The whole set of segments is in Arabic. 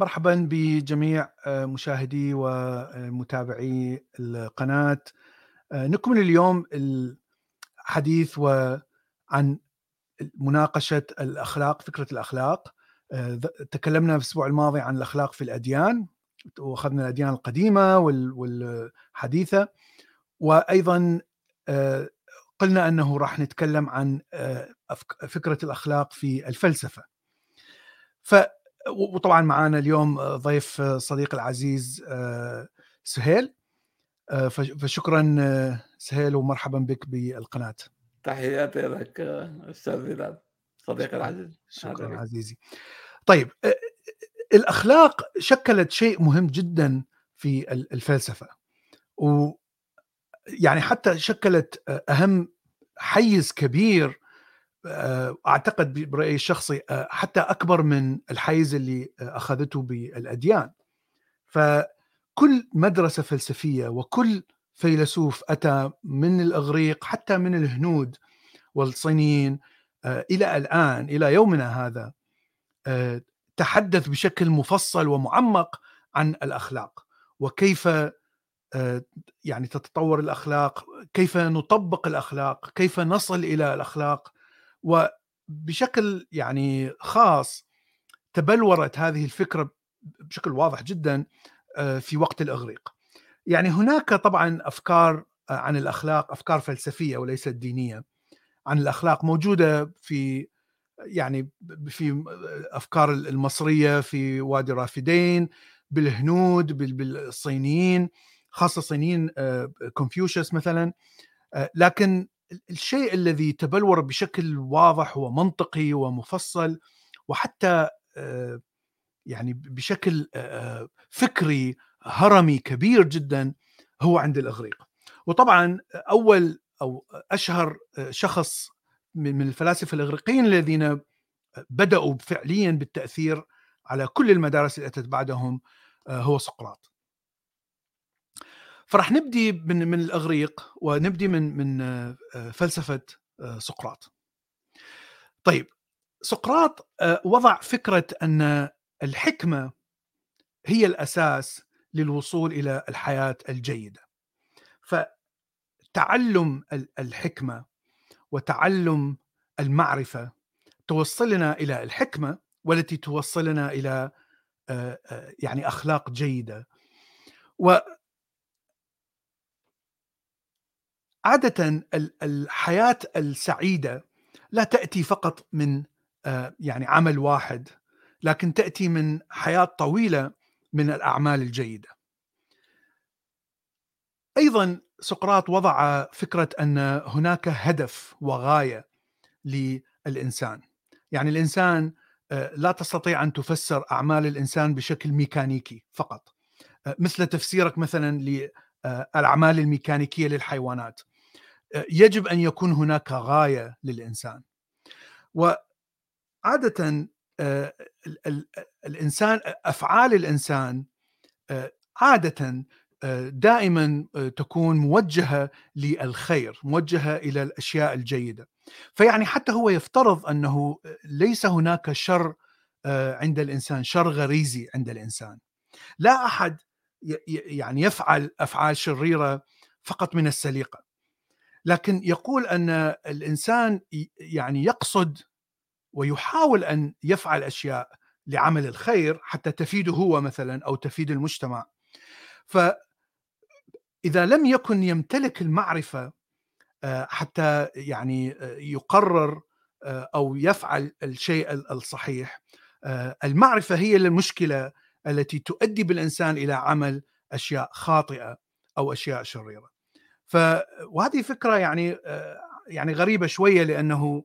مرحبا بجميع آه، مشاهدي ومتابعي القناة. آه، نكمل اليوم الحديث عن مناقشة الأخلاق فكرة الأخلاق. آه، تكلمنا في الأسبوع الماضي عن الأخلاق في الأديان وأخذنا الأديان القديمة والحديثة. وأيضا قلنا أنه راح نتكلم عن فكرة الأخلاق في الفلسفة. ف وطبعا معنا اليوم ضيف صديق العزيز آه، سهيل. آه، فشكرا آه، سهيل ومرحبا بك بالقناة. تحياتي لك أستاذ بلال صديقي العزيز. شكرا عزيزي. طيب الأخلاق شكلت شيء مهم جدا في الفلسفة. و يعني حتى شكلت أهم حيز كبير أعتقد برأيي الشخصي آه، حتى أكبر من الحيز اللي آه، أخذته بالأديان. فكل مدرسة فلسفية وكل فيلسوف أتى من الإغريق حتى من الهنود والصينيين إلى الآن إلى يومنا هذا تحدث بشكل مفصل ومعمق عن الأخلاق. وكيف يعني تتطور الأخلاق كيف نطبق الأخلاق كيف نصل إلى الأخلاق. وبشكل يعني خاص تبلورت هذه الفكرة بشكل واضح جدا آه، في وقت الإغريق. يعني هناك طبعا أفكار آه، عن الأخلاق أفكار فلسفية وليست دينية عن الأخلاق موجودة في يعني في أفكار المصرية في وادي رافدين بالهنود بالصينيين خاصة الصينيين كونفوشيوس آه، مثلا لكن الشيء الذي تبلور بشكل واضح ومنطقي ومفصل وحتى آه، يعني بشكل آه، فكري هرمي كبير جدا هو عند الإغريق. وطبعا أول أو أشهر آه، شخص من الفلاسفة الإغريقيين الذين بدأوا فعليا بالتأثير على كل المدارس التي أتت بعدهم هو سقراط. فراح نبدي من من الأغريق ونبدي من من آه، فلسفة آه، سقراط. طيب سقراط آه، وضع فكرة أن الحكمة هي الأساس للوصول إلى الحياة الجيدة. فتعلم الحكمة وتعلم المعرفة توصلنا إلى الحكمة والتي توصلنا إلى يعني أخلاق جيدة. عادة الحياة السعيدة لا تأتي فقط من آه، يعني عمل واحد لكن تأتي من حياة طويلة من الأعمال الجيدة. أيضا سقراط وضع فكرة أن هناك هدف وغاية للإنسان. يعني الإنسان آه، لا تستطيع أن تفسر أعمال الإنسان بشكل ميكانيكي فقط. آه، مثل تفسيرك مثلا للاعمال الميكانيكية للحيوانات. يجب أن يكون هناك غاية للإنسان. وعاده آه، الإنسان أفعال الإنسان آه، عاده آه، دائما تكون موجهة للخير موجهة إلى الأشياء الجيدة. فيعني حتى هو يفترض أنه ليس هناك شر عند الإنسان شر غريزي عند الإنسان. لا أحد يعني يفعل أفعال شريرة فقط من السليقة. لكن يقول أن الإنسان يعني يقصد ويحاول أن يفعل أشياء لعمل الخير حتى تفيده هو مثلا أو تفيد المجتمع. ف إذا لم يكن يمتلك المعرفة آه، حتى يعني آه، يقرر آه، أو يفعل الشيء الصحيح المعرفة هي المشكلة التي تؤدي بالإنسان إلى عمل أشياء خاطئة أو أشياء شريرة. ف وهذه فكرة يعني آه، يعني غريبة شوية لأنه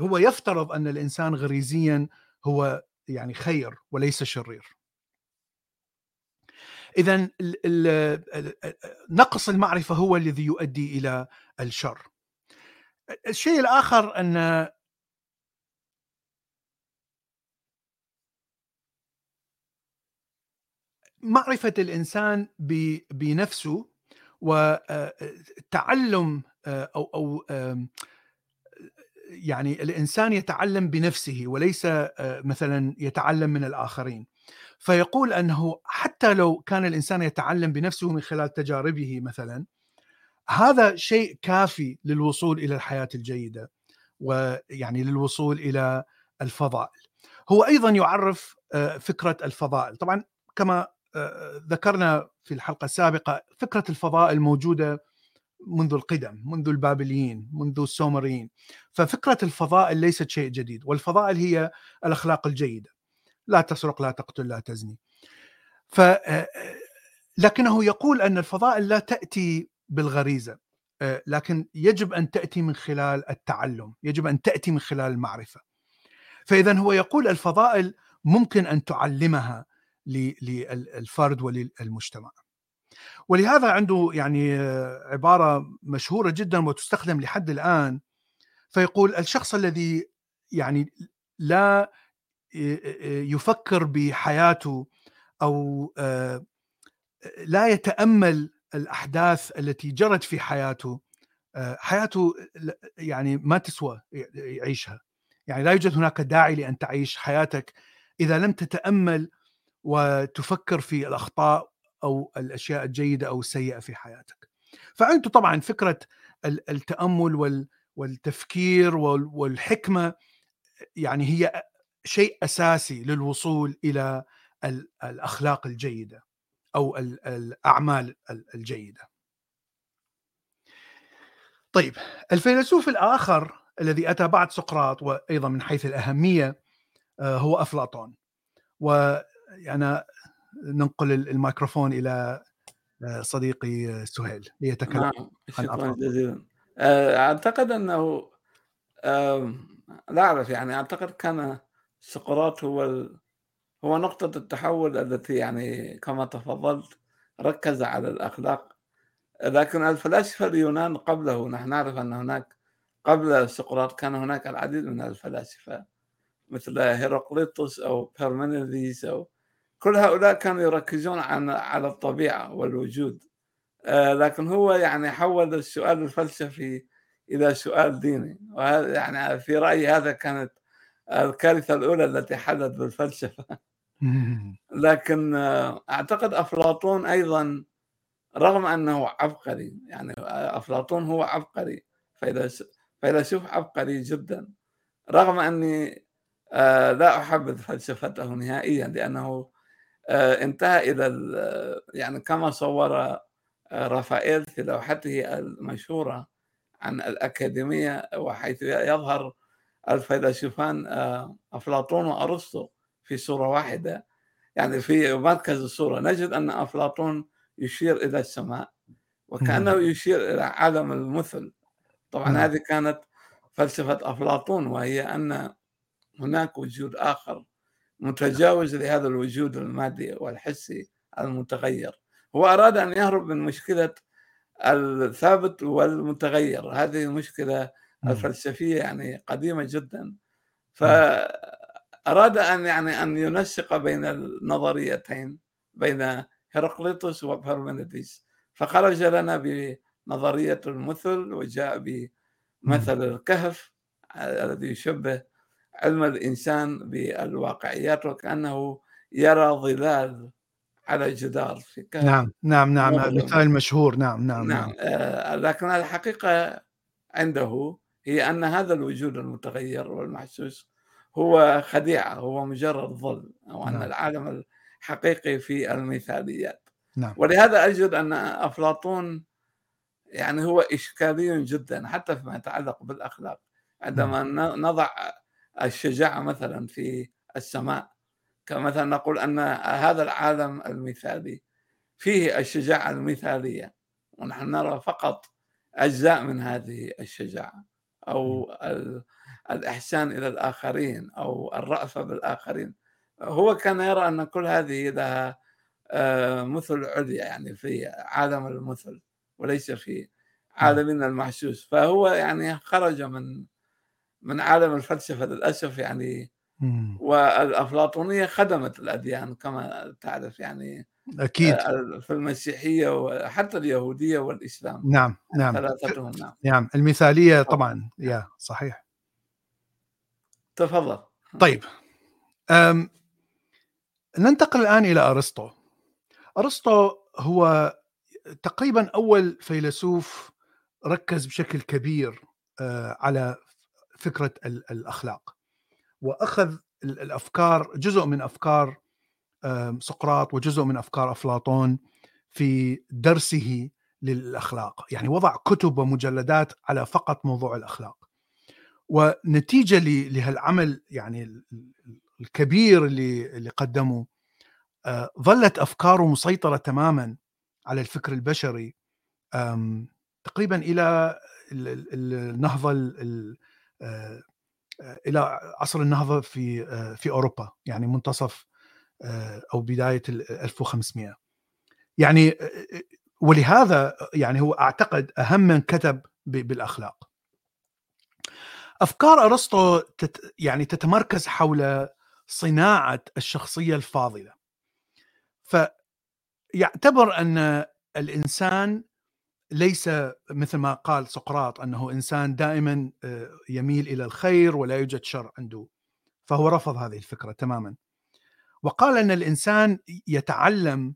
هو يفترض أن الإنسان غريزيا هو يعني خير وليس شرير. اذا نقص المعرفة هو الذي يؤدي إلى الشر. الشيء الآخر أن معرفة الإنسان بنفسه وتعلم آه، أو أو يعني الإنسان يتعلم بنفسه وليس آه، مثلا يتعلم من الآخرين فيقول أنه حتى لو كان الإنسان يتعلم بنفسه من خلال تجاربه مثلا هذا شيء كافي للوصول إلى الحياة الجيدة ويعني للوصول إلى الفضائل. هو أيضا يعرف آه، فكرة الفضائل، طبعا كما آه، ذكرنا في الحلقة السابقة فكرة الفضائل موجوده منذ القدم منذ البابليين منذ السومريين. ففكرة الفضائل ليست شيء جديد والفضائل هي الأخلاق الجيدة. لا تسرق لا تقتل لا تزني. ف آه، لكنه يقول أن الفضائل لا تأتي بالغريزة آه، لكن يجب أن تأتي من خلال التعلم يجب أن تأتي من خلال المعرفة. فاذا هو يقول الفضائل ممكن أن تعلمها للفرد وللمجتمع. ولهذا عنده يعني عبارة مشهورة جدا وتستخدم لحد الآن فيقول الشخص الذي يعني لا يفكر بحياته أو لا يتأمل الأحداث التي جرت في حياته حياته يعني ما تسوى يعيشها. يعني لا يوجد هناك داعي لأن تعيش حياتك إذا لم تتأمل وتفكر في الأخطاء أو الأشياء الجيدة أو السيئة في حياتك. فانتم طبعا فكرة التأمل والتفكير والحكمة يعني هي شيء أساسي للوصول إلى الأخلاق الجيدة أو الأعمال الجيدة. طيب الفيلسوف الآخر الذي أتى بعد سقراط وأيضا من حيث الأهمية آه، هو أفلاطون. وأنا ننقل الميكروفون إلى آه، صديقي سهيل ليتكلم نعم شكرا جزيلا. آه، أعتقد أنه لا أعرف يعني أعتقد كان سقراط هو ال... هو نقطة التحول التي يعني كما تفضلت ركز على الأخلاق. لكن الفلاسفة اليونان قبله نحن نعرف أن هناك قبل سقراط كان هناك العديد من الفلاسفة مثل هيراقليطس أو بيرمينيديس أو كل هؤلاء كانوا يركزون على الطبيعة والوجود. آه، لكن هو يعني حول السؤال الفلسفي إلى سؤال ديني. وهذا يعني في رأيي هذا كانت الكارثة الأولى التي حدثت بالفلسفة. لكن آه، أعتقد أفلاطون أيضا رغم أنه عبقري يعني أفلاطون هو عبقري فيلسوف عبقري جدا. رغم آه، لا أحبذ فلسفته نهائيا لأنه آه، انتهى إلى يعني كما صور آه، رافائيل في لوحته المشهورة عن الأكاديمية وحيث يظهر الفيلسوفان آه، أفلاطون وأرسطو في صورة واحدة. يعني في مركز الصورة نجد أن أفلاطون يشير إلى السماء وكأنه يشير إلى عالم المثل. طبعا نعم. هذه كانت فلسفة أفلاطون وهي أن هناك وجود آخر متجاوز لهذا الوجود المادي والحسي المتغير. هو أراد أن يهرب من مشكلة الثابت والمتغير. هذه مشكلة الفلسفية يعني قديمة جدا. فأراد أن يعني أن ينسق بين النظريتين بين هرقليطس وبارمينيديس فخرج لنا بنظرية المثل وجاء بمثل الكهف الذي يشبه علم الإنسان بالواقعيات وكأنه يرى ظلال على جدار نعم نعم نعم مثال مشهور نعم نعم نعم, نعم. آه لكن الحقيقة عنده هي أن هذا الوجود المتغير والمحسوس هو خديعة هو مجرد ظل أو أن نعم. العالم الحقيقي في المثاليات نعم. ولهذا أجد أن أفلاطون يعني هو إشكالي جدا حتى فيما يتعلق بالأخلاق عندما نعم. نضع الشجاعة مثلا في السماء. كمثلا نقول أن هذا العالم المثالي فيه الشجاعة المثالية ونحن نرى فقط أجزاء من هذه الشجاعة أو الإحسان إلى الآخرين أو الرأفة بالآخرين. هو كان يرى أن كل هذه لها آه، مثل عليا يعني في عالم المثل وليس في عالمنا المحسوس. فهو يعني خرج من من عالم الفلسفة للأسف يعني والأفلاطونية خدمت الأديان كما تعرف يعني أكيد. آه، في المسيحية وحتى اليهودية والإسلام. نعم نعم. ثلاثتهم نعم. نعم المثالية طبعا يا صحيح. تفضل. طيب أم ننتقل الآن إلى أرسطو. أرسطو هو تقريبا أول فيلسوف ركز بشكل كبير آه، على فكرة الأخلاق وأخذ الأفكار جزء من أفكار سقراط وجزء من أفكار أفلاطون في درسه للأخلاق، يعني وضع كتب ومجلدات على فقط موضوع الأخلاق. ونتيجة لهالعمل يعني الكبير اللي اللي قدمه آه، ظلت أفكاره مسيطرة تماما على الفكر البشري تقريبا إلى النهضة إلى عصر النهضة في آه، في أوروبا يعني منتصف أو بداية 1500 يعني ولهذا يعني هو أعتقد أهم من كتب بالأخلاق. أفكار أرسطو تت يعني تتمركز حول صناعة الشخصية الفاضلة. فيعتبر أن الإنسان ليس مثل ما قال سقراط أنه إنسان دائما آه، يميل إلى الخير ولا يوجد شر عنده فهو رفض هذه الفكرة تماما وقال أن الإنسان يتعلم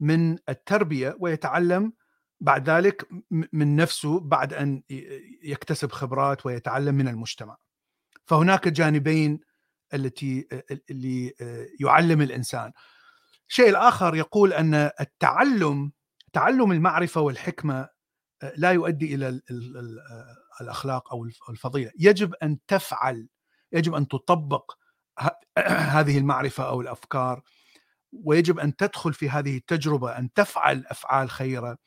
من التربية ويتعلم بعد ذلك من نفسه بعد أن يكتسب خبرات ويتعلم من المجتمع. فهناك جانبين التي اللي يعلم الإنسان. الشيء الآخر يقول أن التعلم تعلم المعرفة والحكمة لا يؤدي إلى الأخلاق أو الفضيلة، يجب أن تفعل يجب أن تطبق هذه المعرفة أو الأفكار ويجب أن تدخل في هذه التجربة أن تفعل أفعال خيرة.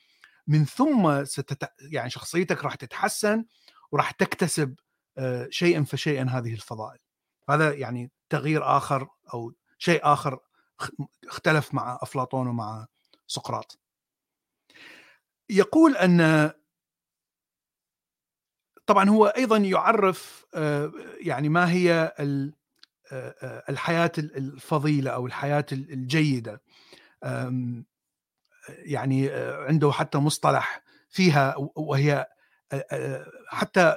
من ثم ستت... يعني شخصيتك راح تتحسن وراح تكتسب آه، شيئا فشيئا هذه الفضائل. هذا يعني تغيير آخر أو شيء آخر اختلف مع أفلاطون ومع سقراط. يقول أن طبعا هو أيضا يعرف آه، يعني ما هي آه، الحياة الفضيلة أو الحياة الجيدة يعني آه، عنده حتى مصطلح فيها وهي آه، آه، حتى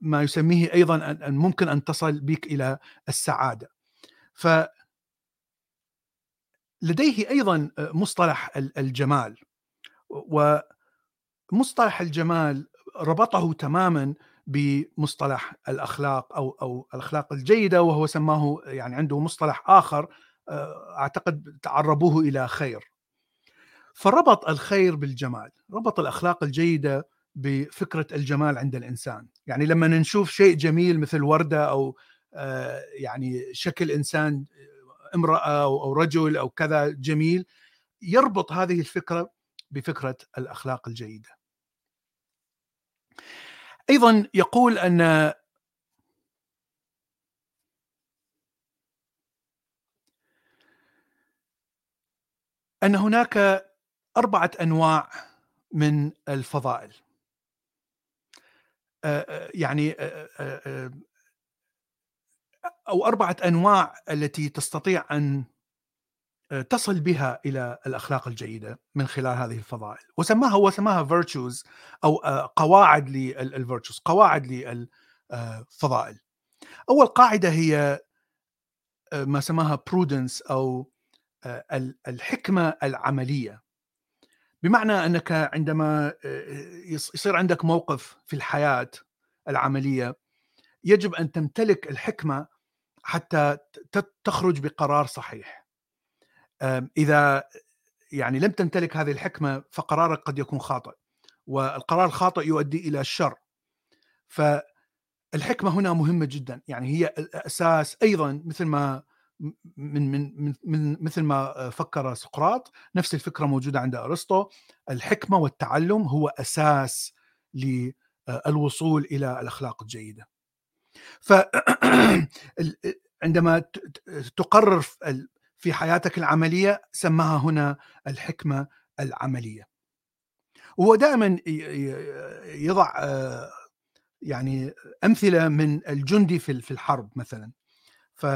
ما يسميه أيضا ان ممكن أن تصل بك إلى السعادة. ف لديه أيضا مصطلح الجمال ومصطلح الجمال ربطه تماما بمصطلح الأخلاق أو أو الأخلاق الجيدة وهو سماه يعني عنده مصطلح آخر أعتقد تعربوه إلى خير. فربط الخير بالجمال ربط الأخلاق الجيدة بفكرة الجمال عند الإنسان. يعني لما نشوف شيء جميل مثل وردة أو آه، يعني شكل إنسان امرأة أو رجل أو كذا جميل يربط هذه الفكرة بفكرة الأخلاق الجيدة. أيضا يقول أن أن هناك أربعة أنواع من الفضائل. يعني أو أربعة أنواع التي تستطيع أن تصل بها إلى الأخلاق الجيدة من خلال هذه الفضائل. وسماها هو سماها virtues أو قواعد للفيرتشوز قواعد للفضائل أول قاعدة هي ما سماها prudence أو الحكمة العملية. بمعنى أنك عندما آه، يصير عندك موقف في الحياة العملية يجب أن تمتلك الحكمة حتى تخرج بقرار صحيح. إذا يعني لم تمتلك هذه الحكمة فقرارك قد يكون خاطئ والقرار الخاطئ يؤدي إلى الشر. فالحكمة هنا مهمة جدا يعني هي الأساس أيضا مثل ما من من من, مثل ما فكر سقراط نفس الفكرة موجودة عند أرسطو الحكمة والتعلم هو أساس للوصول إلى الأخلاق الجيدة ف عندما تقرر في حياتك العملية سماها هنا الحكمة العملية وهو دائما يضع يعني أمثلة من الجندي في الحرب مثلا ف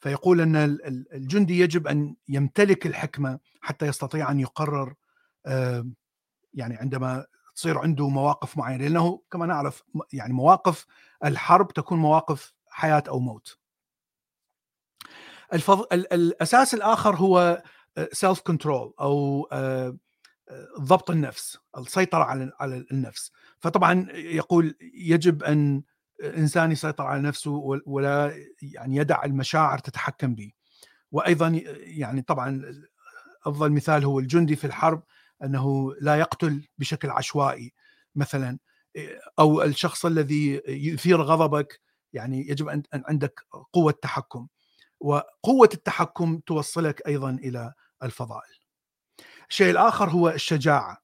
فيقول أن الجندي يجب أن يمتلك الحكمة حتى يستطيع أن يقرر يعني عندما تصير عنده مواقف معينة لأنه كما نعرف يعني مواقف الحرب تكون مواقف حياة أو موت. الفض... الأساس الآخر هو self control أو ضبط النفس السيطرة على على النفس. فطبعا يقول يجب أن انسان يسيطر على نفسه ولا يعني يدع المشاعر تتحكم به. وأيضا يعني طبعا أفضل مثال هو الجندي في الحرب أنه لا يقتل بشكل عشوائي مثلا أو الشخص الذي يثير غضبك يعني يجب أن عندك قوة تحكم. وقوة التحكم توصلك أيضا إلى الفضائل. الشيء الآخر هو الشجاعة.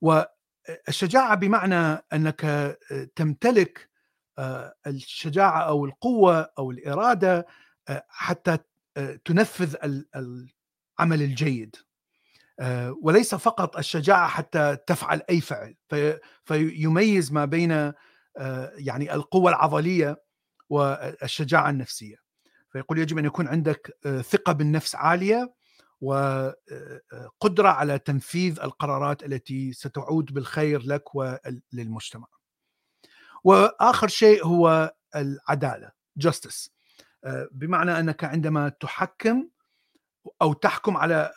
والشجاعة بمعنى أنك تمتلك آه، الشجاعة أو القوة أو الإرادة آه، حتى آه، تنفذ العمل الجيد. وليس فقط الشجاعة حتى تفعل أي فعل. فيميز ما بين يعني القوة العضلية والشجاعة النفسية. فيقول يجب أن يكون عندك ثقة بالنفس عالية وقدره على تنفيذ القرارات التي ستعود بالخير لك وللمجتمع. وآخر شيء هو العدالة justice بمعنى أنك عندما تحكم أو تحكم على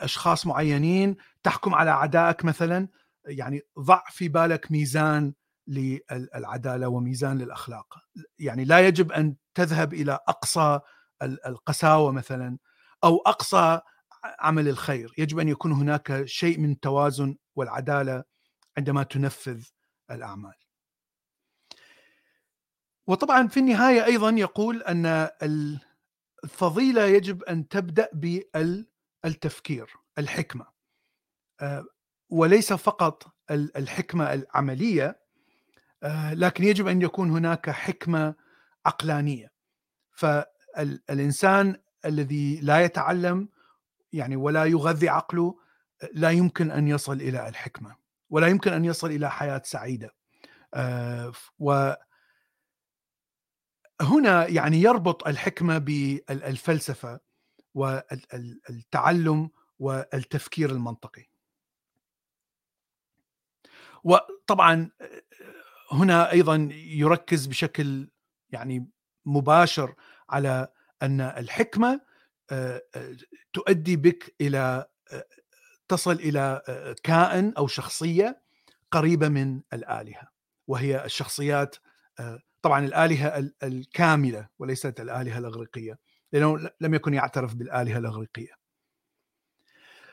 أشخاص معينين تحكم على اعدائك مثلا يعني ضع في بالك ميزان للعدالة وميزان للأخلاق. يعني لا يجب أن تذهب إلى أقصى القساوة مثلا أو أقصى عمل الخير. يجب أن يكون هناك شيء من التوازن والعدالة عندما تنفذ الأعمال. وطبعا في النهاية أيضا يقول أن الفضيلة يجب أن تبدأ بالتفكير الحكمة. آه، وليس فقط الحكمة العملية لكن يجب أن يكون هناك حكمة عقلانية. فالإنسان الذي لا يتعلم يعني ولا يغذي عقله لا يمكن أن يصل إلى الحكمة ولا يمكن أن يصل إلى حياة سعيدة. آه، و هنا يعني يربط الحكمة بالفلسفة والتعلم والتفكير المنطقي. وطبعا هنا أيضا يركز بشكل يعني مباشر على أن الحكمة آه، آه، تؤدي بك إلى آه، تصل إلى كائن أو شخصية قريبة من الآلهة وهي الشخصيات طبعا الآلهة الكاملة وليست الآلهة الأغريقية لأنه لم يكن يعترف بالآلهة الأغريقية.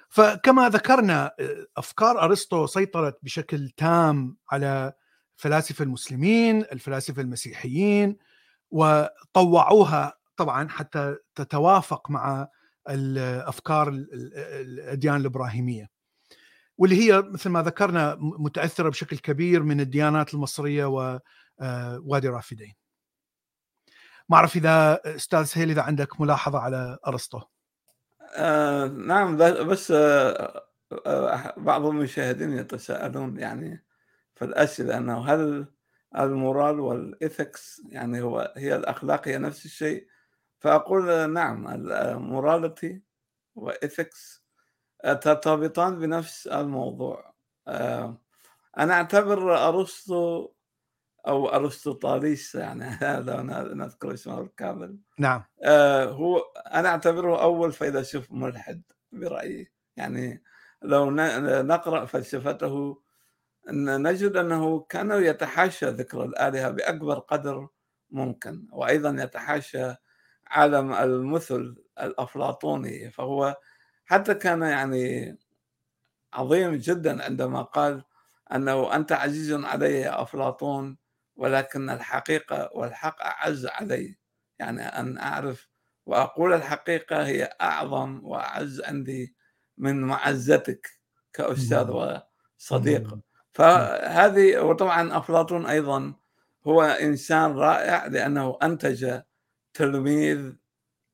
فكما ذكرنا أفكار أرسطو سيطرت بشكل تام على فلاسفه المسلمين، الفلاسفة المسيحيين وطوعوها طبعا حتى تتوافق مع الأفكار الاديان الإبراهيمية واللي هي مثل ما ذكرنا متأثرة بشكل كبير من الديانات المصرية ووادي آه، رافدين. ما أعرف إذا أستاذ سهيل إذا عندك ملاحظة على أرسطو. آه نعم بس آه آه بعض المشاهدين يتساءلون يعني في الاسئله أنه هل ال moral وال ethics يعني هو هي الأخلاق هي نفس الشيء؟ فأقول نعم ال morality و ethics ترتبطان بنفس الموضوع. آه، أنا أعتبر أرسطو أو أرسطوطاليس يعني هذا نذكر اسمه الكامل. نعم. آه، هو أنا أعتبره أول فيلسوف ملحد برأيي. يعني لو نقرأ فلسفته نجد أنه كان يتحاشى ذكر الآلهة بأكبر قدر ممكن وأيضا يتحاشى عالم المثل الأفلاطوني فهو حتى كان يعني عظيم جدا عندما قال أنه أنت عزيز علي يا أفلاطون ولكن الحقيقة والحق أعز علي. يعني أن أعرف وأقول الحقيقة هي أعظم وأعز عندي من معزتك كأستاذ وصديق. فهذه وطبعا أفلاطون أيضا هو إنسان رائع لأنه أنتج تلميذ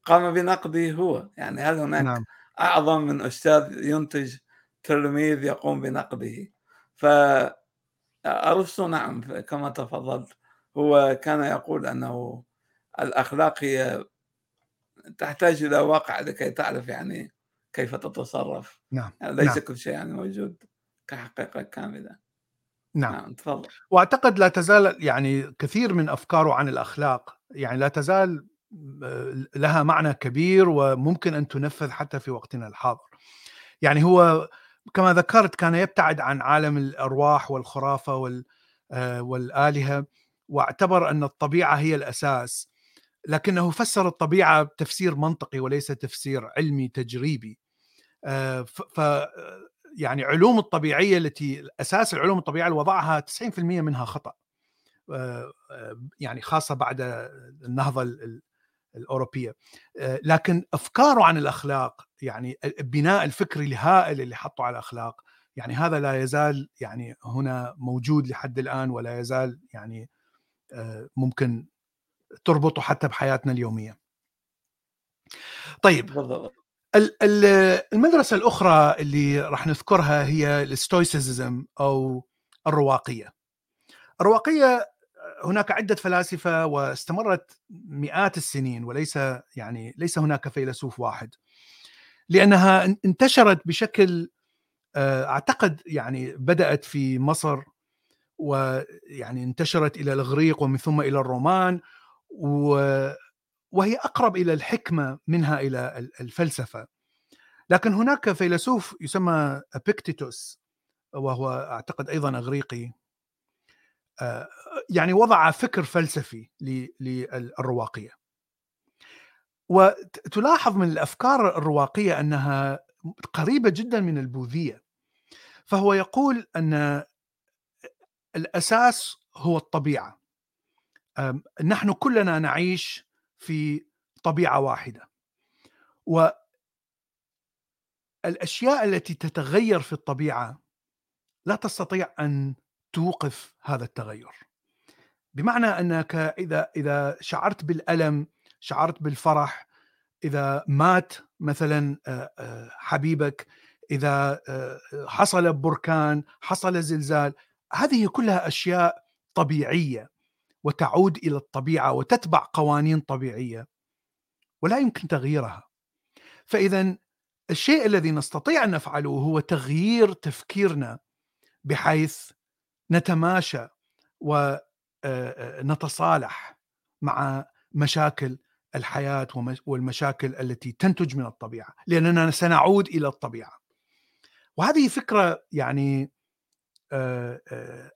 قام بنقده هو. يعني هل هناك نعم. أعظم من أستاذ ينتج تلميذ يقوم بنقده؟ فأرسطو نعم كما تفضلت هو كان يقول أنه الأخلاق هي تحتاج إلى واقع لكي تعرف يعني كيف تتصرف. نعم. يعني ليس نعم. كل شيء يعني موجود كحقيقة كاملة. نعم. نعم تفضل وأعتقد لا تزال يعني كثير من أفكاره عن الأخلاق يعني لا تزال لها معنى كبير وممكن أن تنفذ حتى في وقتنا الحاضر. يعني هو كما ذكرت كان يبتعد عن عالم الأرواح والخرافة وال والآلهة واعتبر أن الطبيعة هي الأساس لكنه فسر الطبيعة تفسير منطقي وليس تفسير علمي تجريبي ف يعني علوم الطبيعية التي أساس العلوم الطبيعية اللي وضعها 90% منها خطأ. يعني خاصة بعد النهضة الأوروبية. لكن أفكاره عن الأخلاق يعني البناء الفكري الهائل اللي حطه على الأخلاق يعني هذا لا يزال يعني هنا موجود لحد الآن ولا يزال يعني ممكن تربطه حتى بحياتنا اليومية. طيب المدرسة الأخرى اللي راح نذكرها هي الستويسيزم أو الرواقية. الرواقية هناك عدة فلاسفة واستمرت مئات السنين وليس يعني ليس هناك فيلسوف واحد. لأنها انتشرت بشكل أعتقد يعني بدأت في مصر ويعني انتشرت إلى الاغريق ومن ثم إلى الرومان وهي أقرب إلى الحكمة منها إلى الفلسفة. لكن هناك فيلسوف يسمى أبيكتيتوس وهو أعتقد أيضا أغريقي يعني وضع فكر فلسفي للرواقية. وتلاحظ من الأفكار الرواقية أنها قريبة جدا من البوذية. فهو يقول أن الأساس هو الطبيعة. نحن كلنا نعيش في طبيعة واحدة. والاشياء التي تتغير في الطبيعة لا تستطيع أن توقف هذا التغير. بمعنى أنك إذا إذا شعرت بالألم شعرت بالفرح إذا مات مثلا حبيبك إذا حصل بركان حصل زلزال هذه كلها أشياء طبيعية. وتعود إلى الطبيعة وتتبع قوانين طبيعية ولا يمكن تغييرها. فإذا الشيء الذي نستطيع أن نفعله هو تغيير تفكيرنا بحيث نتماشى ونتصالح مع مشاكل الحياة والمشاكل التي تنتج من الطبيعة لأننا سنعود إلى الطبيعة. وهذه فكرة يعني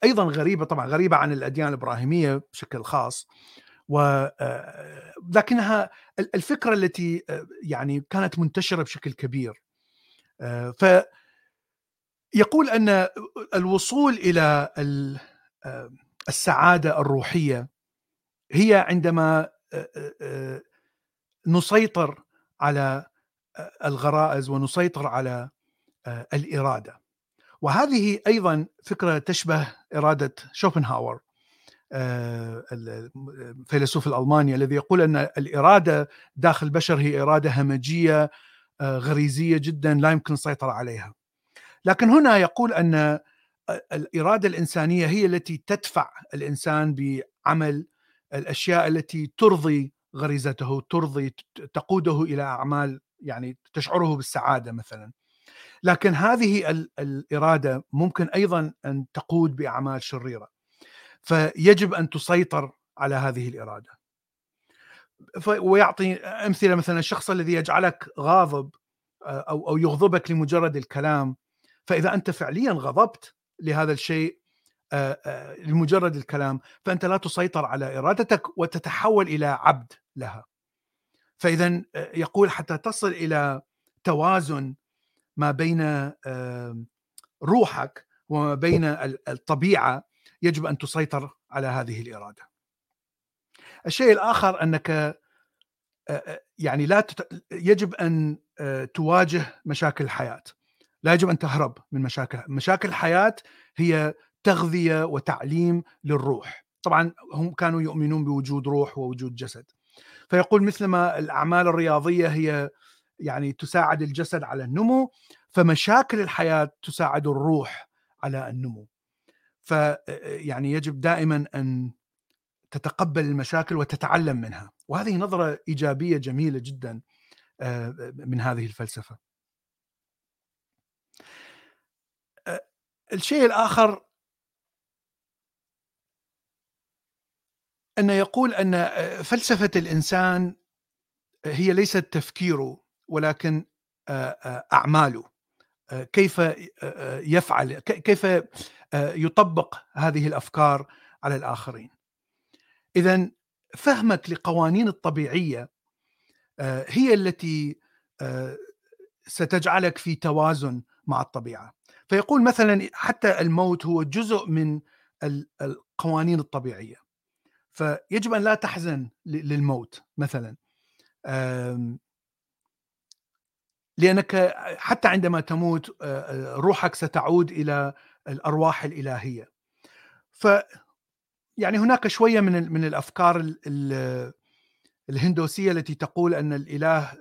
أيضا غريبة طبعا غريبة عن الأديان الإبراهيمية بشكل خاص و لكنها الفكرة التي يعني كانت منتشرة بشكل كبير. ف يقول أن الوصول إلى السعادة الروحية هي عندما نسيطر على الغرائز ونسيطر على الإرادة. وهذه أيضا فكرة تشبه إرادة شوبنهاور الفيلسوف الألماني الذي يقول أن الإرادة داخل البشر هي إرادة همجية غريزية جدا لا يمكن السيطرة عليها. لكن هنا يقول أن الإرادة الإنسانية هي التي تدفع الإنسان بعمل الأشياء التي ترضي غريزته ترضي تقوده إلى أعمال يعني تشعره بالسعادة مثلا لكن هذه الإرادة ممكن أيضا أن تقود بأعمال شريرة. فيجب أن تسيطر على هذه الإرادة. ويعطي أمثلة مثلا الشخص الذي يجعلك غاضب أو أو يغضبك لمجرد الكلام. فإذا أنت فعليا غضبت لهذا الشيء لمجرد الكلام فأنت لا تسيطر على إرادتك وتتحول إلى عبد لها. فاذا يقول حتى تصل إلى توازن ما بين روحك وما بين الطبيعة يجب أن تسيطر على هذه الإرادة. الشيء الآخر أنك يعني لا تت... يجب أن تواجه مشاكل الحياة. لا يجب أن تهرب من مشاكل مشاكل الحياة هي تغذية وتعليم للروح. طبعا هم كانوا يؤمنون بوجود روح ووجود جسد. فيقول مثلما الأعمال الرياضية هي يعني تساعد الجسد على النمو فمشاكل الحياة تساعد الروح على النمو. ف يعني يجب دائما أن تتقبل المشاكل وتتعلم منها. وهذه نظرة إيجابية جميلة جدا من هذه الفلسفة. الشيء الآخر انه يقول أن فلسفة الإنسان هي ليست تفكيره. ولكن أعماله. كيف يفعل كيف يطبق هذه الأفكار على الآخرين. اذا فهمك لقوانين الطبيعية هي التي ستجعلك في توازن مع الطبيعة. فيقول مثلا حتى الموت هو جزء من القوانين الطبيعية. فيجب أن لا تحزن للموت مثلا. لأنك حتى عندما تموت روحك ستعود إلى الأرواح الإلهية ف يعني هناك شوية من من الأفكار الهندوسية التي تقول أن الإله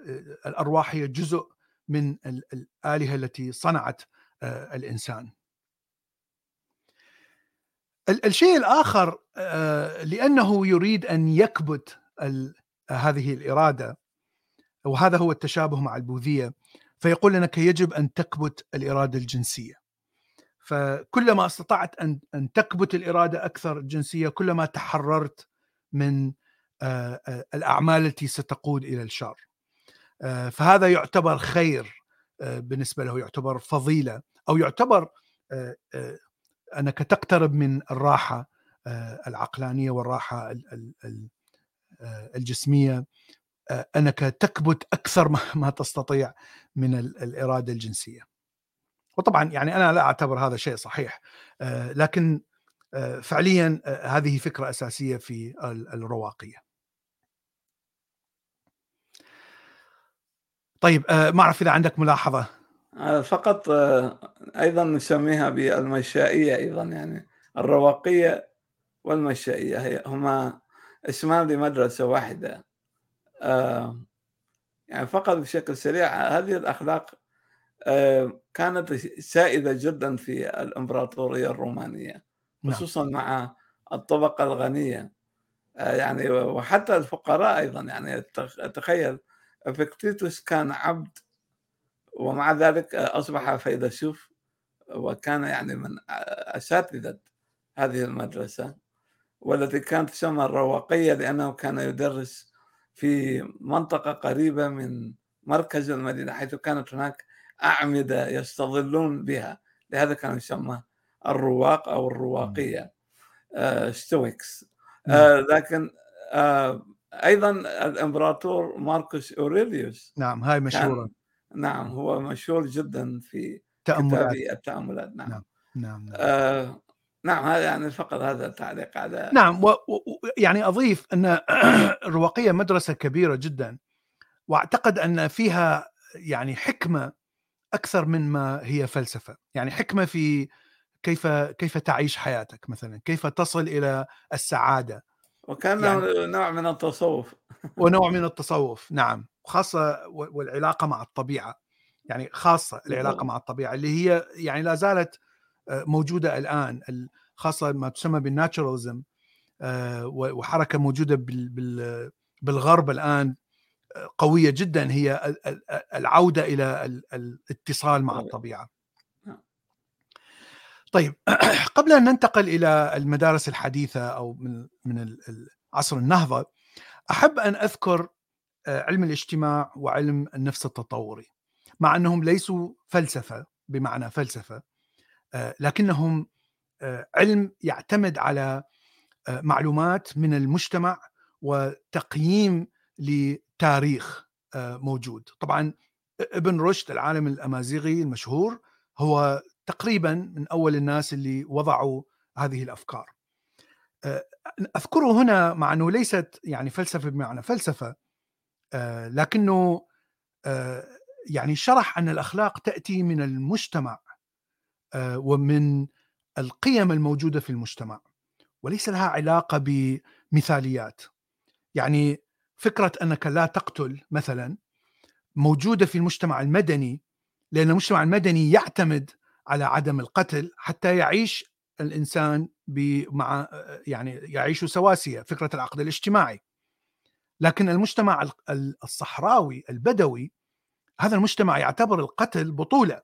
الأرواح هي جزء من الآلهة التي صنعت الإنسان. الشيء الآخر لأنه يريد أن يكبت هذه الإرادة وهذا هو التشابه مع البوذية فيقول انك يجب أن تكبت الإرادة الجنسية. فكلما استطعت أن أن تكبت الإرادة أكثر جنسية كلما تحررت من الأعمال التي ستقود إلى الشر. فهذا يعتبر خير بالنسبة له يعتبر فضيلة أو يعتبر أنك تقترب من الراحة العقلانية والراحة الجسمية أنك تكبت أكثر ما تستطيع من الإرادة الجنسية. وطبعا يعني أنا لا أعتبر هذا شيء صحيح لكن فعليا هذه فكرة أساسية في الرواقية. طيب ما أعرف إذا عندك ملاحظة فقط أيضا نسميها بالمشائية أيضا يعني الرواقية والمشائية هما اسمان لمدرسة واحدة يعني فقط بشكل سريع هذه الأخلاق كانت سائدة جدا في الإمبراطورية الرومانية نعم. خصوصا مع الطبقة الغنية يعني وحتى الفقراء أيضا يعني تخيل إفكتيتوس كان عبد ومع ذلك أصبح فيلسوف وكان يعني من أساتذة هذه المدرسة والتي كانت تسمى الرواقية لأنه كان يدرس في منطقة قريبة من مركز المدينة حيث كانت هناك أعمدة يستظلون بها. لهذا كان يسمى الرواق أو الرواقية Stoics. آه لكن آه أيضا الإمبراطور ماركوس أوريليوس نعم هاي مشهورة. نعم هو مشهور جدا في تأملات. التأملات. نعم. نعم نعم, نعم. آه نعم هذا يعني فقط هذا التعليق على نعم ويعني أضيف أن الرواقية مدرسة كبيرة جدا وأعتقد أن فيها يعني حكمة أكثر من ما هي فلسفة، يعني حكمة في كيف كيف تعيش حياتك مثلا، كيف تصل إلى السعادة. وكان يعني نوع من التصوف. ونوع من التصوف نعم خاصة والعلاقة مع الطبيعة يعني خاصة العلاقة مع الطبيعة اللي هي يعني لا زالت آه، موجودة الآن خاصة ما تسمى بالناتشرالزم آه، وحركة موجودة بالغرب الآن آه، قوية جدا. هي العودة إلى الاتصال مع الطبيعة. طيب قبل أن ننتقل إلى المدارس الحديثة أو من من عصر النهضة أحب أن أذكر علم الاجتماع وعلم النفس التطوري مع أنهم ليسوا فلسفة بمعنى فلسفة. لكنهم آه، علم يعتمد على معلومات من المجتمع وتقييم لتاريخ موجود طبعا ابن رشد العالم الأمازيغي المشهور هو تقريبا من أول الناس اللي وضعوا هذه الأفكار. آه، أذكره هنا مع أنه ليست يعني فلسفة بمعنى فلسفة آه، لكنه آه، يعني شرح أن الأخلاق تأتي من المجتمع ومن القيم الموجودة في المجتمع وليس لها علاقة بمثاليات. يعني فكرة أنك لا تقتل مثلا موجودة في المجتمع المدني لأن المجتمع المدني يعتمد على عدم القتل حتى يعيش الإنسان مع يعني يعيش سواسية فكرة العقد الاجتماعي لكن المجتمع الصحراوي البدوي هذا المجتمع يعتبر القتل بطولة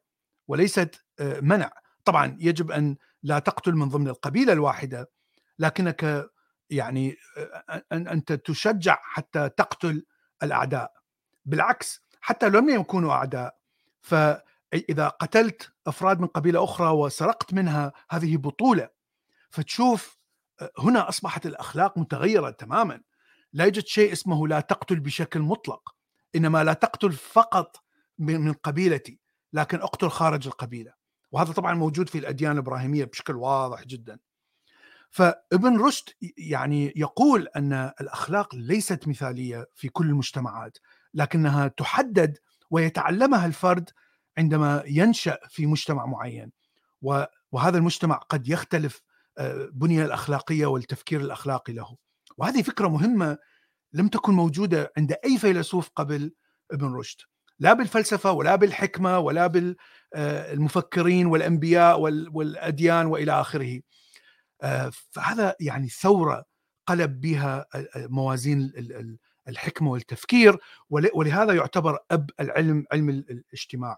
وليست آه، منع. طبعا يجب أن لا تقتل من ضمن القبيلة الواحدة لكنك يعني آه، أن أنت تشجع حتى تقتل الأعداء. بالعكس حتى لم يكونوا أعداء فإذا قتلت أفراد من قبيلة أخرى وسرقت منها هذه بطولة فتشوف آه، هنا أصبحت الأخلاق متغيرة تماما. لا يوجد شيء اسمه لا تقتل بشكل مطلق إنما لا تقتل فقط من قبيلتي. لكن اقتل خارج القبيلة. وهذا طبعا موجود في الأديان الإبراهيمية بشكل واضح جدا. فابن رشد يعني يقول أن الأخلاق ليست مثالية في كل المجتمعات لكنها تحدد ويتعلمها الفرد عندما ينشأ في مجتمع معين. وهذا المجتمع قد يختلف آه، الأخلاقية والتفكير الأخلاقي له. وهذه فكرة مهمة لم تكن موجودة عند أي فيلسوف قبل ابن رشد. لا بالفلسفة ولا بالحكمة ولا بالمفكرين والأنبياء والأديان وإلى آخره. آه، فهذا يعني ثورة قلب بها موازين الحكمة والتفكير ولهذا يعتبر أب العلم علم الاجتماع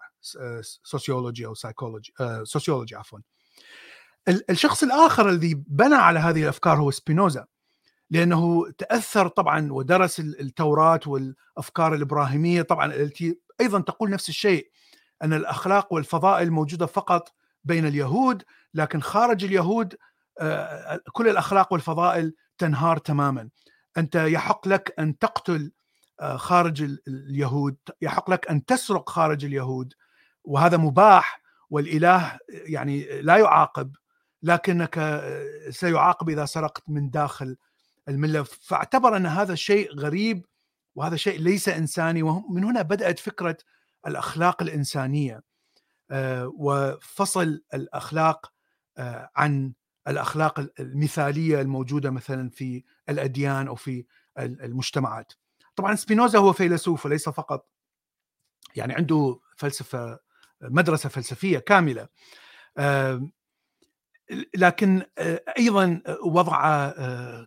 sociology أو psychology sociology عفوا. الشخص الآخر الذي بنى على هذه الأفكار هو سبينوزا لأنه تأثر طبعا ودرس التوراة والأفكار الإبراهيمية طبعا التي أيضا تقول نفس الشيء أن الأخلاق والفضائل موجودة فقط بين اليهود لكن خارج اليهود آه، كل الأخلاق والفضائل تنهار تماما. أنت يحق لك أن تقتل آه، خارج اليهود يحق لك أن تسرق خارج اليهود وهذا مباح والإله يعني لا يعاقب لكنك آه، سيعاقب إذا سرقت من داخل الملة. فاعتبر أن هذا شيء غريب وهذا شيء ليس إنساني ومن هنا بدأت فكرة الأخلاق الإنسانية وفصل الأخلاق عن الأخلاق المثالية الموجودة مثلا في الأديان أو في المجتمعات. طبعا سبينوزا هو فيلسوف وليس فقط يعني عنده فلسفة مدرسة فلسفية كاملة. لكن أيضا وضع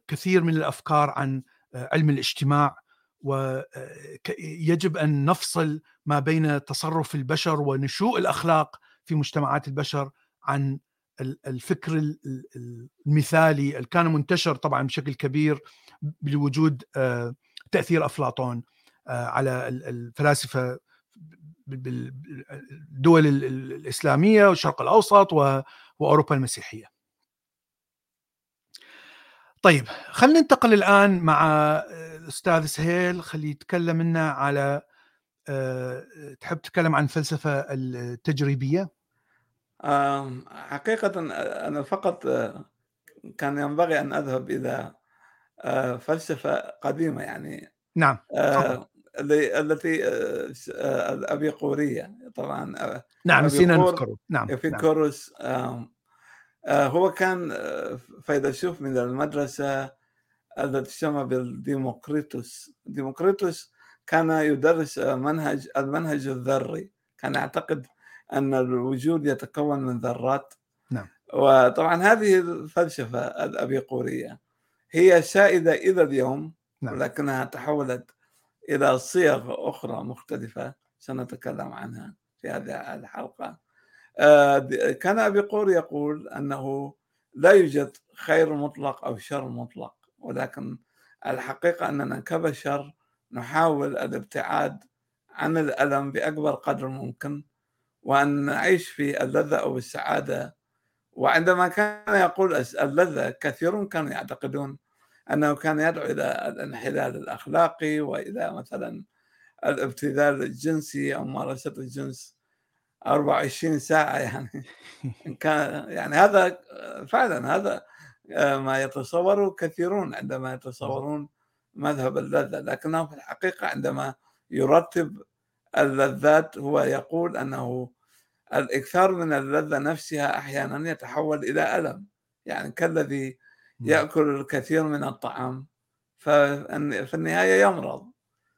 كثير من الأفكار عن علم الاجتماع ويجب أن نفصل ما بين تصرف البشر ونشوء الأخلاق في مجتمعات البشر عن الفكر المثالي اللي كان منتشر طبعا بشكل كبير بوجود آه، تأثير أفلاطون آه، على الفلاسفة بالدول الإسلامية والشرق الأوسط وأوروبا المسيحية. طيب خلينا ننتقل الآن مع الاستاذ سهيل خليه يتكلم لنا على آه، تحب تتكلم عن الفلسفة التجريبية؟ حقيقة أنا فقط آه، كان ينبغي أن أذهب إلى آه، فلسفة قديمة يعني نعم التي الأبيقورية طبعا نعم نسينا نذكره نعم إبيكوروس نعم. هو كان فيلسوف من المدرسة التي تسمى بالديموكريتوس ديموكريتوس كان يدرس منهج المنهج الذري. كان يعتقد أن الوجود يتكون من ذرات. نعم. وطبعا هذه الفلسفة الأبيقورية هي سائده إلى اليوم نعم. ولكنها تحولت إلى صيغ أخرى مختلفة سنتكلم عنها في هذه الحلقة. آه، كان أبيقور يقول أنه لا يوجد خير مطلق أو شر مطلق. ولكن الحقيقة أننا كبشر نحاول الابتعاد عن الألم بأكبر قدر ممكن وأن نعيش في اللذة أو السعادة. وعندما كان يقول اللذة كثيرون كانوا يعتقدون أنه كان يدعو إلى الانحلال الأخلاقي وإلى مثلا الابتذال الجنسي أو ممارسة الجنس 24 ساعة يعني. كان يعني هذا فعلا هذا ما يتصوره كثيرون عندما يتصورون مذهب اللذة لكنه في الحقيقة عندما يرتب اللذات هو يقول أنه الإكثار من اللذة نفسها أحيانا يتحول إلى ألم يعني كالذي يأكل الكثير من الطعام ففي النهاية يمرض.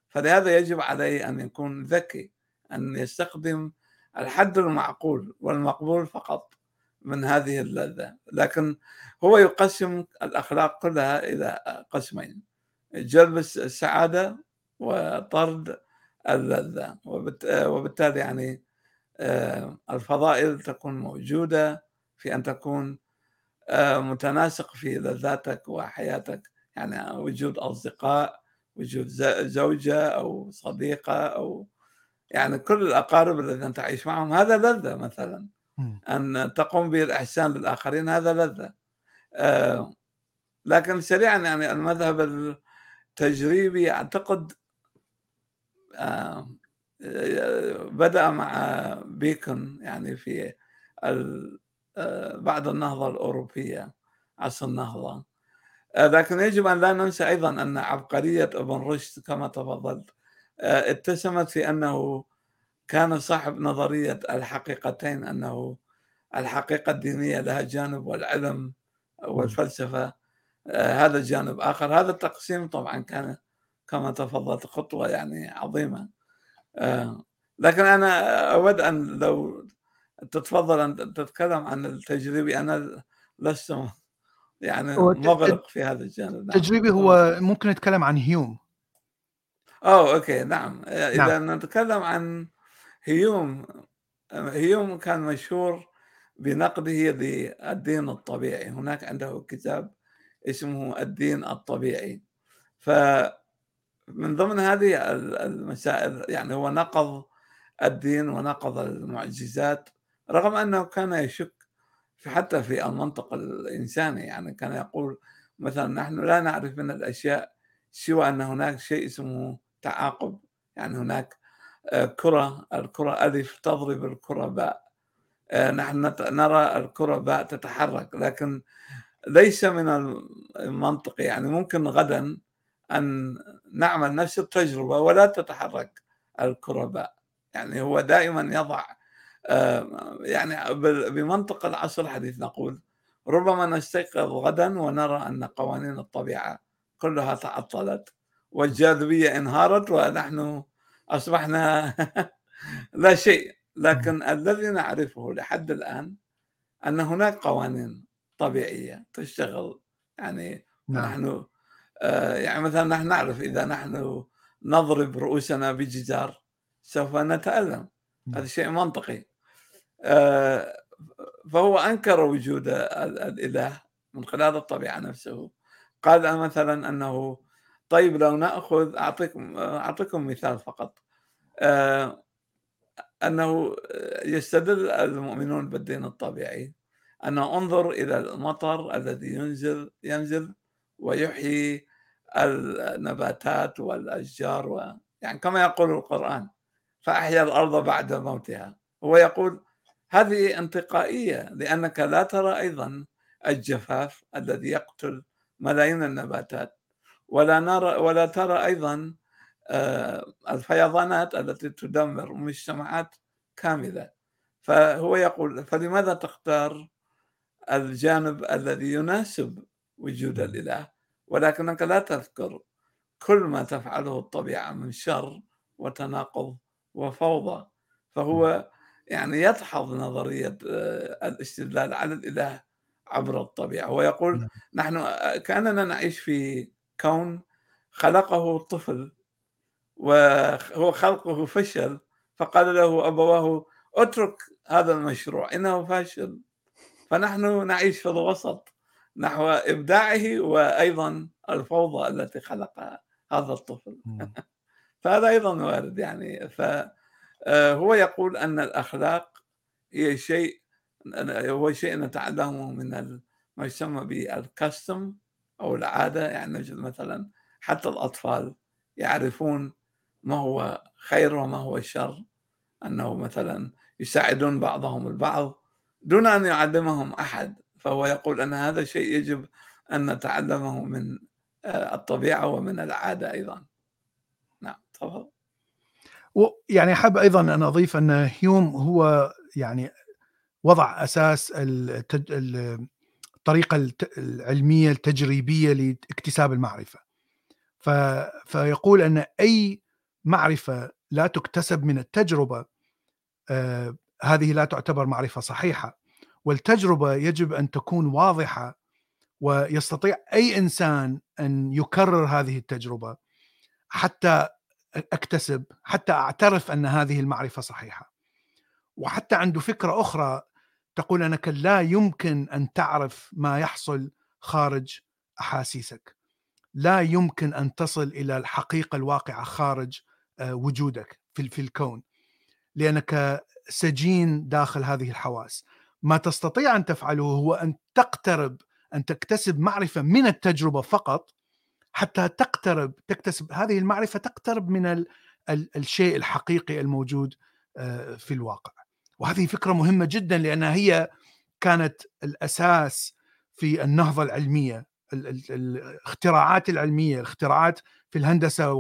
فلهذا يجب عليه أن يكون ذكي أن يستخدم الحد المعقول والمقبول فقط. من هذه اللذة لكن هو يقسم الأخلاق كلها إلى قسمين جلب السعادة وطرد اللذة وبالتالي يعني آه، الفضائل تكون موجودة في أن تكون آه، متناسق في لذاتك وحياتك. يعني وجود أصدقاء وجود زوجة أو صديقة أو يعني كل الأقارب الذين تعيش معهم. هذا لذة مثلا. أن تقوم بالإحسان للآخرين هذا لذة. آه لكن سريعا يعني المذهب التجريبي أعتقد آه بدأ مع بيكون يعني في آه، بعد النهضة الأوروبية عصر النهضة. لكن يجب أن لا ننسى أيضا أن عبقرية ابن رشد كما تفضلت اتسمت في أنه كان صاحب نظرية الحقيقتين أنه الحقيقة الدينية لها جانب والعلم والفلسفة هذا جانب آخر. هذا التقسيم طبعا كان كما تفضلت خطوة يعني عظيمة. لكن أنا أود أن لو تتفضل أن تتكلم عن التجريبي أنا لست يعني مغرق في هذا الجانب. نعم. التجريبي هو ممكن نتكلم عن هيوم. أوه أوكي نعم. إذا نعم. نتكلم عن هيوم هيوم كان مشهور بنقده للدين الطبيعي. هناك عنده كتاب اسمه الدين الطبيعي. فمن ضمن هذه المسائل يعني هو نقض الدين ونقض المعجزات رغم أنه كان يشك في حتى في المنطق الإنساني. يعني كان يقول مثلا نحن لا نعرف من الأشياء سوى أن هناك شيء اسمه تعاقب. يعني هناك كرة الكرة ألف تضرب الكرة باء. آه، نحن نرى الكرة باء تتحرك لكن ليس من المنطق يعني ممكن غدا أن نعمل نفس التجربة ولا تتحرك الكرة باء. يعني هو دائما يضع آه، يعني بمنطق العصر الحديث نقول ربما نستيقظ غدا ونرى أن قوانين الطبيعة كلها تعطلت والجاذبية انهارت ونحن أصبحنا لا شيء لكن الذي نعرفه لحد الآن أن هناك قوانين طبيعية تشتغل. يعني نعم. نحن آه، يعني مثلا نحن نعرف إذا نحن نضرب رؤوسنا بجدار سوف نتألم. هذا شيء منطقي. آه، فهو أنكر وجود الإله من خلال الطبيعة نفسه. قال مثلا أنه طيب لو نأخذ أعطيكم أعطيكم مثال فقط. آه، أنه يستدل المؤمنون بالدين الطبيعي انه انظر إلى المطر الذي ينزل ينزل ويحيي النباتات والأشجار و يعني كما يقول القرآن فأحيا الأرض بعد موتها. هو يقول هذه انتقائية لأنك لا ترى أيضا الجفاف الذي يقتل ملايين النباتات. ولا نرى ولا ترى أيضا آه، الفيضانات التي تدمر مجتمعات كاملة. فهو يقول فلماذا تختار الجانب الذي يناسب وجود الإله؟ ولكنك لا تذكر كل ما تفعله الطبيعة من شر وتناقض وفوضى. فهو يعني يدحض نظرية آه، الاستدلال على الإله عبر الطبيعة. ويقول. نحن آه، كأننا نعيش في كون خلقه طفل وهو خلقه فشل فقال له أبواه اترك هذا المشروع إنه فاشل. فنحن نعيش في الوسط نحو إبداعه وأيضا الفوضى التي خلقها هذا الطفل. فهذا أيضا وارد يعني. ف آه، يقول أن الأخلاق هي شيء هو شيء نتعلمه من ما يسمى بالكاستم أو العادة يعني نجد مثلا حتى الأطفال يعرفون ما هو خير وما هو شر أنه مثلا يساعدون بعضهم البعض دون أن يعلمهم أحد. فهو يقول أن هذا شيء يجب أن نتعلمه من آه، الطبيعة ومن العادة أيضا. نعم تفضل. ويعني حاب أيضا أن أضيف أن هيوم هو يعني وضع أساس الطريقة العلمية التجريبية لاكتساب المعرفة. ف... فيقول أن أي معرفة لا تكتسب من التجربة آه هذه لا تعتبر معرفة صحيحة. والتجربة يجب أن تكون واضحة ويستطيع أي إنسان أن يكرر هذه التجربة حتى أكتسب حتى أعترف أن هذه المعرفة صحيحة. وحتى عنده فكرة أخرى تقول أنك لا يمكن أن تعرف ما يحصل خارج أحاسيسك. لا يمكن أن تصل إلى الحقيقة الواقعة خارج آه، وجودك في الكون لأنك سجين داخل هذه الحواس. ما تستطيع أن تفعله هو أن تقترب أن تكتسب معرفة من التجربة فقط حتى تقترب تكتسب هذه المعرفة تقترب من ال ال الشيء الحقيقي الموجود آه، في الواقع. وهذه فكرة مهمة جدا لانها هي كانت الأساس في النهضة العلمية الاختراعات العلمية الاختراعات في الهندسة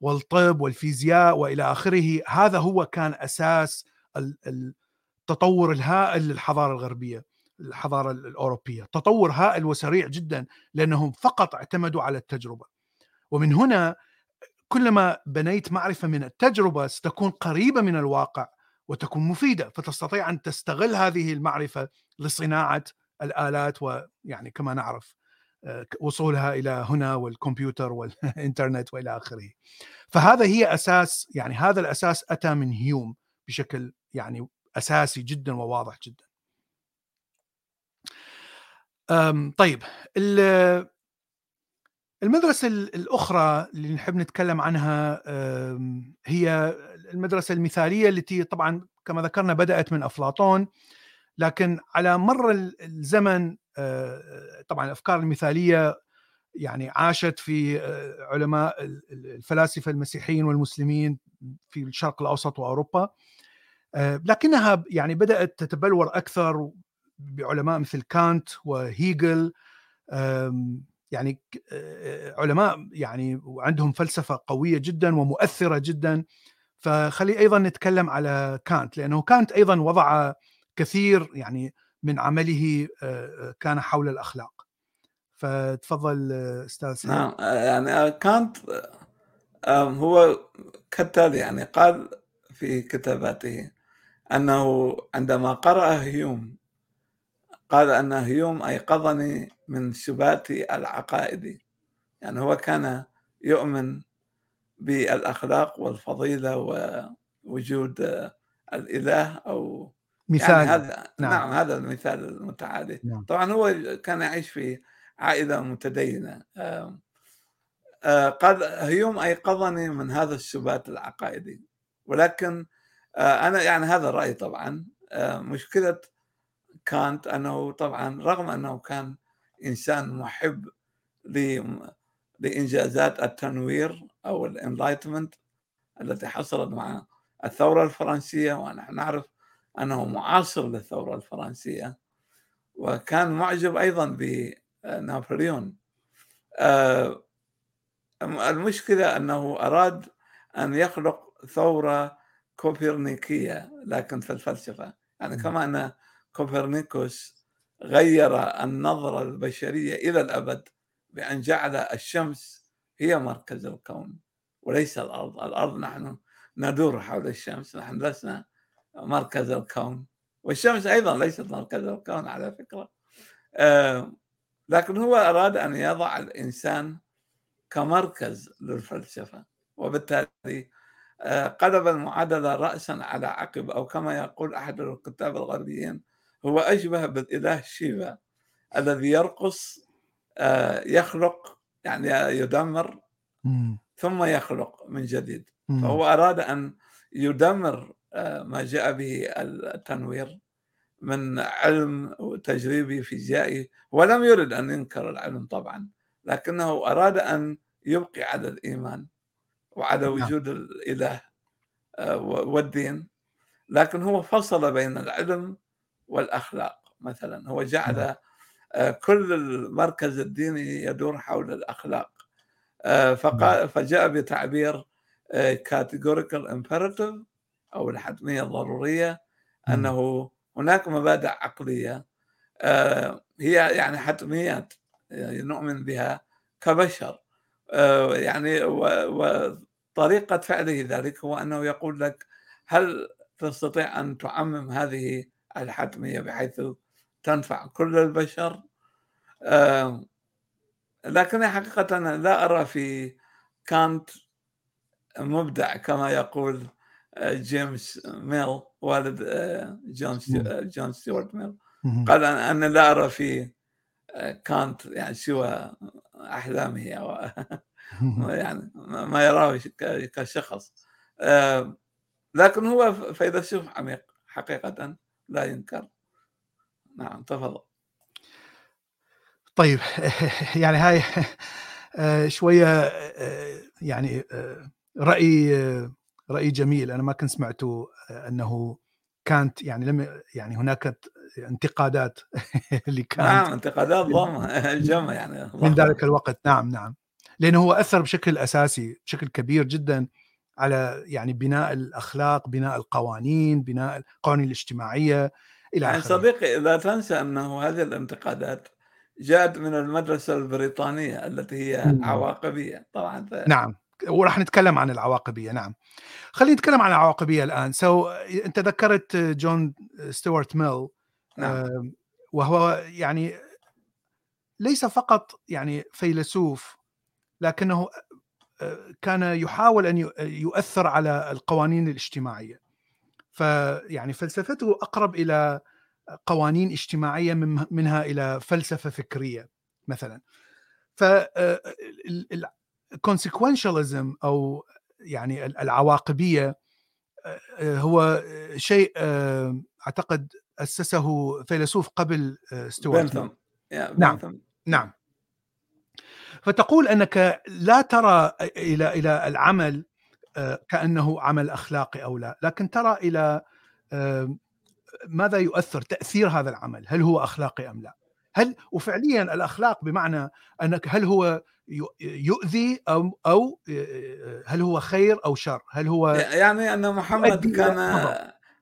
والطب والفيزياء وإلى آخره. هذا هو كان أساس التطور الهائل للحضارة الغربية الحضارة الأوروبية. تطور هائل وسريع جدا لأنهم فقط اعتمدوا على التجربة. ومن هنا كلما بنيت معرفة من التجربة ستكون قريبة من الواقع. وتكون مفيدة فتستطيع أن تستغل هذه المعرفة لصناعة الآلات ويعني كما نعرف آه، وصولها إلى هنا والكمبيوتر والإنترنت وإلى آخره. فهذا هي أساس يعني هذا الأساس أتى من هيوم بشكل يعني أساسي جدا وواضح جدا. طيب المدرسة الأخرى اللي نحب نتكلم عنها هي المدرسة المثالية التي طبعا كما ذكرنا بدأت من أفلاطون لكن على مر الزمن آه، طبعا الأفكار المثالية يعني عاشت في آه، علماء الفلاسفة المسيحيين والمسلمين في الشرق الأوسط وأوروبا آه، لكنها يعني بدأت تتبلور أكثر بعلماء مثل كانت وهيجل يعني علماء يعني عندهم فلسفة قوية جدا ومؤثرة جدا. فخلي أيضا نتكلم على كانت لأنه كانت أيضا وضع كثير يعني من عمله كان حول الأخلاق. فتفضل أستاذ نعم يعني كانت هو كالتالي يعني قال في كتاباته أنه عندما قرأ هيوم قال أن هيوم أيقظني من سباتي العقائدي. يعني هو كان يؤمن بالأخلاق والفضيلة ووجود الإله أو مثال. يعني هذا نعم. نعم هذا المثال المتعالي. نعم. طبعا هو كان يعيش في عائلة متدينة. قال هيوم أيقظني من هذا السبات العقائدي. ولكن أنا يعني هذا رأيي طبعا. مشكلة كانت أنه طبعا رغم أنه كان إنسان محب لإنجازات التنوير أو الإنلايتمنت التي حصلت مع الثورة الفرنسية ونحن نعرف أنه معاصر للثورة الفرنسية. وكان معجب أيضا بنابليون. آه، المشكلة أنه أراد أن يخلق ثورة كوبرنيكية لكن في الفلسفة. يعني كما أن كوبرنيكوس غير النظرة البشرية إلى الأبد بأن جعل الشمس هي مركز الكون وليس الأرض. الأرض نحن ندور حول الشمس نحن لسنا مركز الكون. والشمس أيضا ليست مركز الكون على فكرة. آه، لكن هو أراد أن يضع الإنسان كمركز للفلسفة. وبالتالي آه، قلب المعادلة رأسا على عقب أو كما يقول أحد الكتاب الغربيين هو أشبه بالإله شيفا الذي يرقص يخلق يعني يدمر ثم يخلق من جديد. فهو أراد أن يدمر آه، ما جاء به التنوير من علم تجريبي فيزيائي ولم يرد أن ينكر العلم طبعا لكنه أراد أن يبقي على الإيمان وعلى نعم. وجود الإله آه، والدين. لكن هو فصل بين العلم والأخلاق مثلا. هو جعل نعم. آه، كل المركز الديني يدور حول الأخلاق. آه، فقال نعم. فجاء بتعبير categorical آه، imperative أو الحتمية الضرورية أنه هناك مبادئ عقلية هي يعني حتميات يعني نؤمن بها كبشر. يعني وطريقه فعله ذلك هو أنه يقول لك هل تستطيع أن تعمم هذه الحتمية بحيث تنفع كل البشر. لكن حقيقة أنا لا أرى في كانط مبدع كما يقول آه، جيمس ميل والد آه، جون جون ستيوارت ميل. قال أنا لا أرى في آه، كانط يعني سوى أحلامه أو يعني ما يراه كشخص. آه، لكن هو فيلسوف عميق حقيقة لا ينكر. نعم تفضل. طيب يعني هاي آه، شوية آه، يعني رأي رأي جميل. أنا ما كنت سمعته أنه كانت يعني لم يعني هناك انتقادات اللي كانت. نعم انتقادات ضخمة جمع يعني من ذلك الوقت. نعم نعم. لأنه هو أثر بشكل أساسي بشكل كبير جدا على يعني بناء الأخلاق بناء القوانين بناء القوانين الاجتماعية. إلى يعني صديقي لا تنسى أنه هذه الانتقادات جاءت من المدرسة البريطانية التي هي عواقبية. طبعا ف... نعم. وراح نتكلم عن العواقبية نعم. خلينا نتكلم عن العواقبية الآن. so so, أنت ذكرت جون ستيوارت ميل نعم. وهو يعني ليس فقط يعني فيلسوف لكنه كان يحاول أن يؤثر على القوانين الاجتماعية. فيعني فلسفته أقرب إلى قوانين اجتماعية منها إلى فلسفة فكرية مثلا. ف consequentialism أو يعني العواقبية هو شيء أعتقد أسسه فيلسوف قبل ستوارت. نعم نعم. فتقول أنك لا ترى إلى إلى العمل كأنه عمل اخلاقي أو لا. لكن ترى إلى ماذا يؤثر تأثير هذا العمل؟ هل هو أخلاقي أم لا؟ هل وفعليا الأخلاق بمعنى أنك هل هو يؤذي أو أو هل هو خير أو شر؟ هل هو يعني أن محمد كان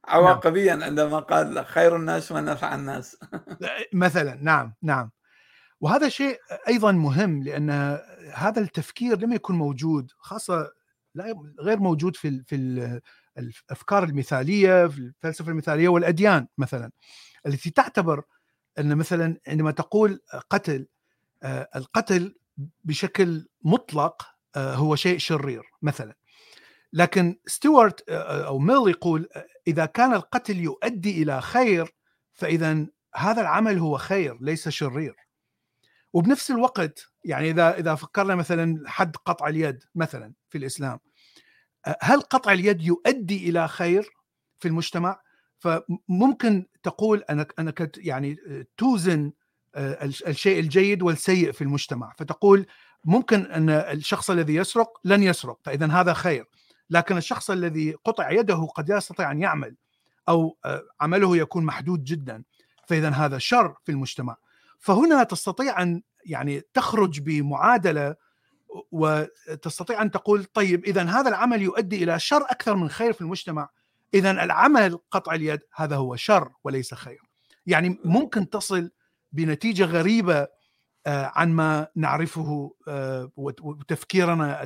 عواقبيا نعم. عندما قال خير الناس من نفع الناس. مثلا نعم نعم. وهذا شيء أيضا مهم لأن هذا التفكير لم يكن موجود خاصة غير موجود في في الأفكار المثالية في الفلسفة المثالية والأديان مثلا التي تعتبر أن مثلا عندما تقول قتل آه، القتل بشكل مطلق آه، هو شيء شرير مثلا. لكن ستيوارت آه، أو ميل يقول إذا كان القتل يؤدي إلى خير فاذا هذا العمل هو خير ليس شرير. وبنفس الوقت يعني إذا إذا فكرنا مثلا حد قطع اليد مثلا في الإسلام هل قطع اليد يؤدي إلى خير في المجتمع؟ فممكن تقول أنك أنك يعني توزن الشيء الجيد والسيء في المجتمع فتقول ممكن أن الشخص الذي يسرق لن يسرق فاذا هذا خير لكن الشخص الذي قطع يده قد يستطيع أن يعمل أو عمله يكون محدود جدا فاذا هذا شر في المجتمع فهنا تستطيع أن يعني تخرج بمعادلة وتستطيع أن تقول طيب اذا هذا العمل يؤدي إلى شر أكثر من خير في المجتمع. اذا العمل قطع اليد هذا هو شر وليس خير. يعني ممكن تصل بنتيجة غريبة آه، عن ما نعرفه آه، وتفكيرنا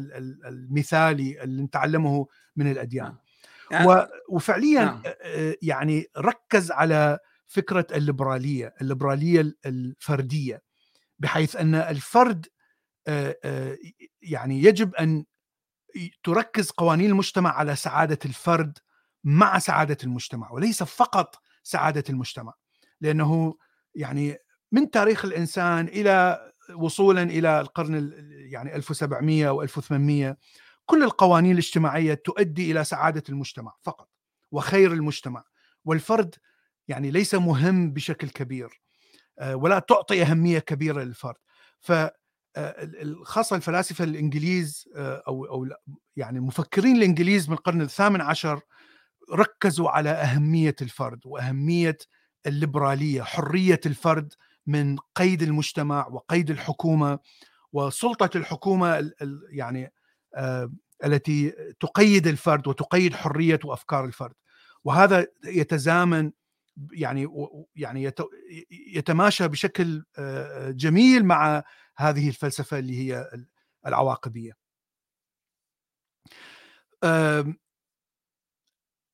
المثالي اللي نتعلمه من الأديان. يعني وفعليا نعم. آه، يعني ركز على فكرة الليبرالية الليبرالية الفردية بحيث أن الفرد يعني يجب أن تركز قوانين المجتمع على سعادة الفرد مع سعادة المجتمع وليس فقط سعادة المجتمع. لأنه يعني من تاريخ الإنسان إلى وصولا إلى القرن يعني 1700 أو 1800 كل القوانين الاجتماعية تؤدي إلى سعادة المجتمع فقط وخير المجتمع. والفرد يعني ليس مهم بشكل كبير آه، ولا تعطي أهمية كبيرة للفرد. ف آه، خاصة الفلاسفة الإنجليز آه، أو أو يعني المفكرين الإنجليز من القرن الثامن عشر ركزوا على أهمية الفرد وأهمية الليبرالية حرية الفرد من قيد المجتمع وقيد الحكومة وسلطة الحكومة يعني التي تقيد الفرد وتقيد حرية وأفكار الفرد. وهذا يتزامن يعني يعني يتماشى بشكل جميل مع هذه الفلسفة اللي هي العواقبية.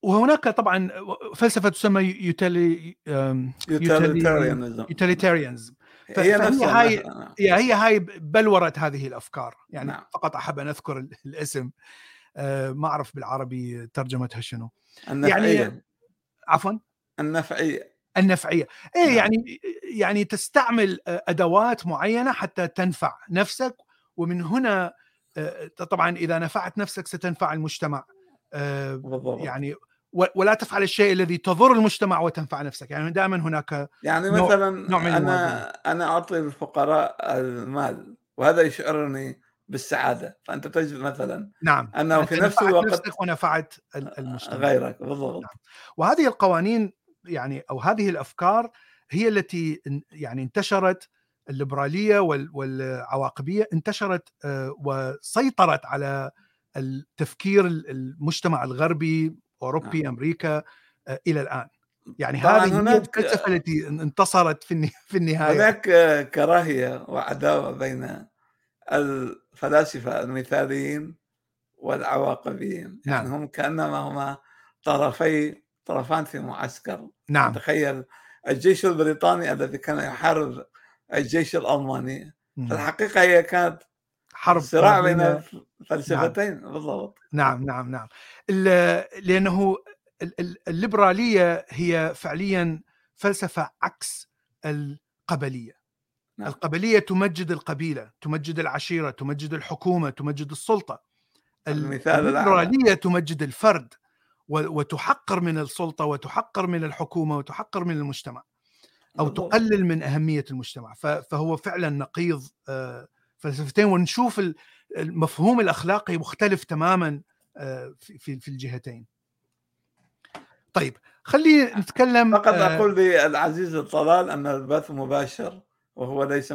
وهناك طبعا فلسفة تسمى يوتيلي يوتيليتاريانزم. هي فهي هاي هي هاي بلوره هذه الأفكار. يعني نعم. فقط أحب أن أذكر الاسم. ما أعرف بالعربي ترجمتها شنو. يعني عفوا. النفعية. النفعية. إيه نعم. يعني يعني تستعمل آه، أدوات معينة حتى تنفع نفسك ومن هنا آه، طبعا إذا نفعت نفسك ستنفع المجتمع. آه، بالضبط. يعني ولا تفعل الشيء الذي تضر المجتمع وتنفع نفسك. يعني دائما هناك يعني نوع- مثلا نوع من أنا. أنا أعطي الفقراء المال وهذا يشعرني بالسعادة. فأنت تجد مثلا نعم. أنه في نفس الوقت نفسك ونفعت ال- المجتمع. غيرك بالضبط. نعم. وهذه القوانين يعني أو هذه الأفكار هي التي يعني انتشرت الليبرالية وال- والعواقبية انتشرت آه، وسيطرت على التفكير ال- المجتمع الغربي أوروبي أمريكا آه، إلى الآن. يعني هذه هناك- الفلسفه التي انتصرت في في النهاية. هناك كراهية وعداوة بين الفلاسفة المثاليين والعواقبيين. يعني نعم. هم كأنما هما طرفي طرفان في معسكر. نعم. تخيل الجيش البريطاني الذي كان يحارب الجيش الألماني مم. الحقيقة هي كانت حرب صراع بين الفلسفتين. بالضبط. نعم نعم نعم. لأنه ال- ال- الليبرالية هي فعليا فلسفة عكس القبلية. نعم. القبلية تمجد القبيلة تمجد العشيرة تمجد الحكومة تمجد السلطة. المثال. الليبرالية تمجد الفرد. وتحقر من السلطة وتحقر من الحكومة وتحقر من المجتمع أو. تقلل من أهمية المجتمع فهو فعلا نقيض آه، فلسفتين ونشوف ال- المفهوم الأخلاقي مختلف تماما آه، في الجهتين. طيب خلي نتكلم فقط آه، أقول للعزيز الطلال أن البث مباشر وهو ليس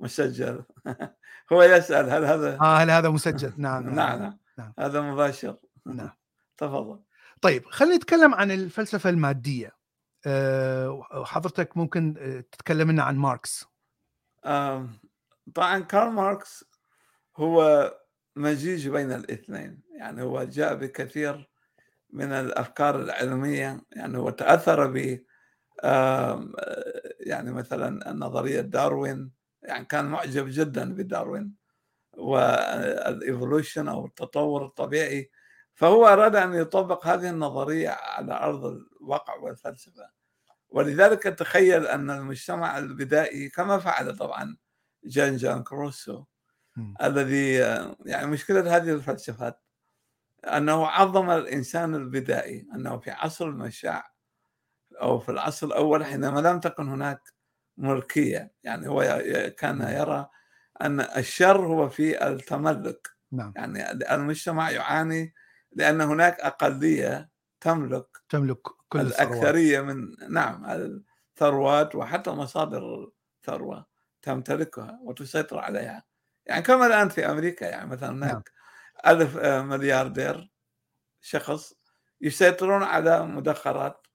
مسجل هو يسأل هل هذا آه هل هذا مسجل؟ نعم نعم نعم, نعم نعم. هذا مباشر نعم. تفضل طيب خلينا نتكلم عن الفلسفة المادية. آه، حضرتك ممكن آه، تتكلم لنا عن ماركس. طبعا كارل ماركس هو مزيج بين الاثنين. يعني هو جاء بكثير من الأفكار العلمية. يعني هو تأثر ب يعني مثلا نظرية داروين. يعني كان معجب جدا بداروين. وال evolution أو التطور الطبيعي. فهو أراد أن يطبق هذه النظرية على أرض الواقع والفلسفة. ولذلك تخيل أن المجتمع البدائي كما فعل طبعا جان جان كروسو. الذي يعني مشكلة هذه الفلسفات أنه عظم الإنسان البدائي أنه في عصر المشاع أو في العصر الأول حينما لم تكن هناك ملكية. يعني هو كان يرى أن الشر هو في التملك. نعم. يعني المجتمع يعاني لأن هناك أقلية تملك تملك كل الثروات. الأكثرية من نعم الثروات وحتى مصادر الثروة تمتلكها وتسيطر عليها يعني كما الآن في أمريكا يعني مثلا نعم. هناك ألف آه، ملياردير شخص يسيطرون على مدخرات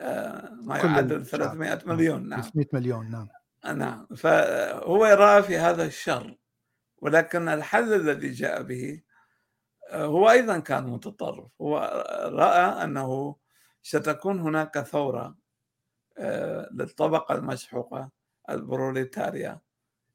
آه، ما يعادل الشعب. 300 مليون نعم 300 مليون نعم نعم فهو رأى في هذا الشر ولكن الحل الذي جاء به هو أيضا كان متطرف. هو رأى أنه ستكون هناك ثورة آه، للطبقة المسحوقة البروليتاريا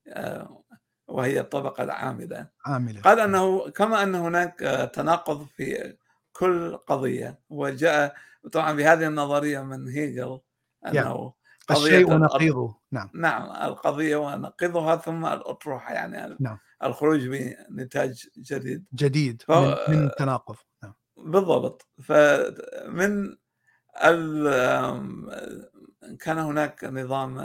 آه، وهي الطبقة العاملة. عاملة. قال أنه كما أن هناك آه، تناقض في كل قضية. وجاء طبعا بهذه النظرية من هيجل أنه قضية الشيء ونقيضه. نعم. نعم القضية ونقضها ثم الأطروحة يعني نعم. الخروج بنتاج جديد. جديد فهو- من, من تناقض. نعم. بالضبط. فمن ال كان هناك نظام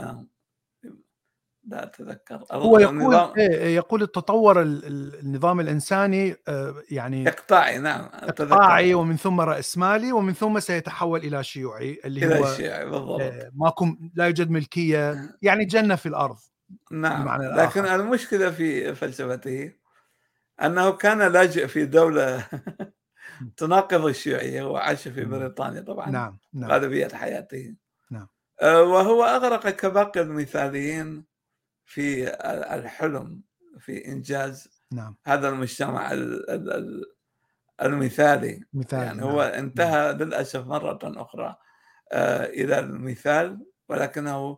لا أتذكر. هو يقول نظام إيه يقول التطور ال- ال- النظام الإنساني آه، يعني إقطاعي نعم. إقطاعي ومن ثم رأسمالي ومن ثم سيتحول إلى شيوعي اللي إلى هو الشيعي بالضبط. آه، ماكو لا يوجد ملكية يعني جنة في الأرض. نعم بمعنى لكن الآخر. المشكلة في فلسفته أنه كان لاجئ في دولة تناقض الشيوعية وعاش في مم. بريطانيا طبعا نعم نعم غالبيه حياته نعم. آه، وهو أغرق كباقي المثاليين في الحلم في إنجاز نعم هذا المجتمع ال- ال- ال- المثالي مثال يعني نعم. هو انتهى للأسف مرة أخرى آه، إلى المثال ولكنه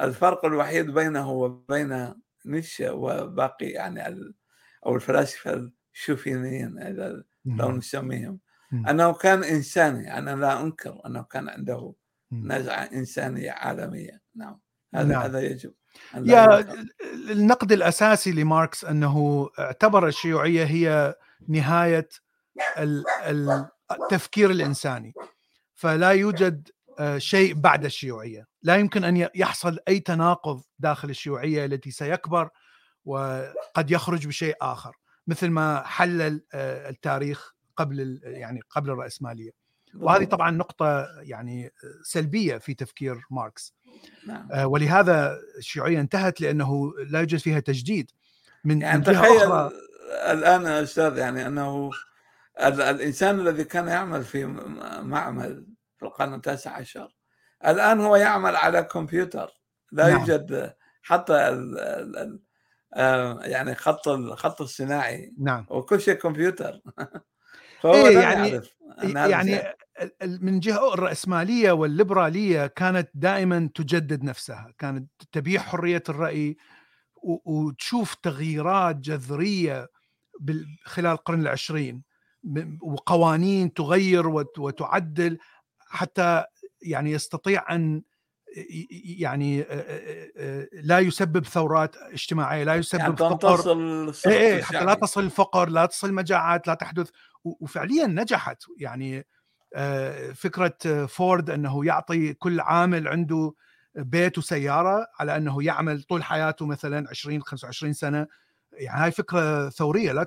الفرق الوحيد بينه وبين نيتشه وباقي يعني ال- أو الفلاسفة الشوفينيين إذا لو مم. نسميهم. أنه كان إنساني أنا لا أنكر أنه كان عنده نزعة إنسانية عالمية نعم هذا نعم. هذا يجب يا. النقد الأساسي لماركس أنه اعتبر الشيوعية هي نهاية ال- ال- التفكير الإنساني فلا يوجد شيء بعد الشيوعية. لا يمكن أن يحصل أي تناقض داخل الشيوعية التي سيكبر وقد يخرج بشيء آخر مثل ما حلل آه، التاريخ قبل يعني قبل الرأسمالية. وهذه. طبعا نقطة يعني سلبية في تفكير ماركس. نعم. آه، ولهذا الشيوعية انتهت لأنه لا يوجد فيها تجديد من يعني تخيل أخرى. الآن يا أستاذ يعني أنه ال- الإنسان الذي كان يعمل في معمل في القرن التاسع عشر. الآن هو يعمل على كمبيوتر. لا نعم. يوجد حتى ال ال ال آه، يعني خط الخط الصناعي. نعم. وكل شيء كمبيوتر. فهو إيه يعني- يعرف هذا يعني من جهة الرأسمالية والليبرالية كانت دائما تجدد نفسها. كانت تبيح حرية الرأي وتشوف تغييرات جذرية خلال القرن العشرين. وقوانين تغير وت- وتعدل. حتى يعني يستطيع أن يعني لا يسبب ثورات اجتماعية لا يعني يسبب فقر. تنتصر السقف إيه إيه حتى لا تصل الفقر لا تصل مجاعات لا تحدث. وفعليا نجحت. يعني فكرة فورد أنه يعطي كل عامل عنده بيت وسيارة على أنه يعمل طول حياته مثلا 20 25 سنة يعني هاي فكرة ثورية. لا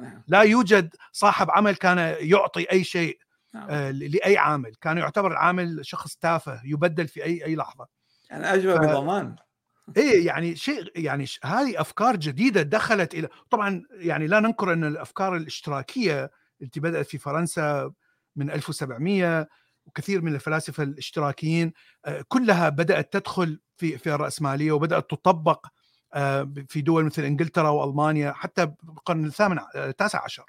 نعم. لا يوجد صاحب عمل كان يعطي أي شيء. نعم. آه، لأي عامل كان يعتبر العامل شخص تافه يبدل في أي أي لحظة يعني أجوى ف- بضمان إيه يعني شيء يعني ش- هذه أفكار جديدة دخلت إلى طبعا يعني لا ننكر أن الأفكار الاشتراكية التي بدأت في فرنسا من 1700 وكثير من الفلاسفة الاشتراكيين آه، كلها بدأت تدخل في في الرأسمالية وبدأت تطبق آه، في دول مثل إنجلترا وألمانيا حتى بالقرن الثامن التاسع عشر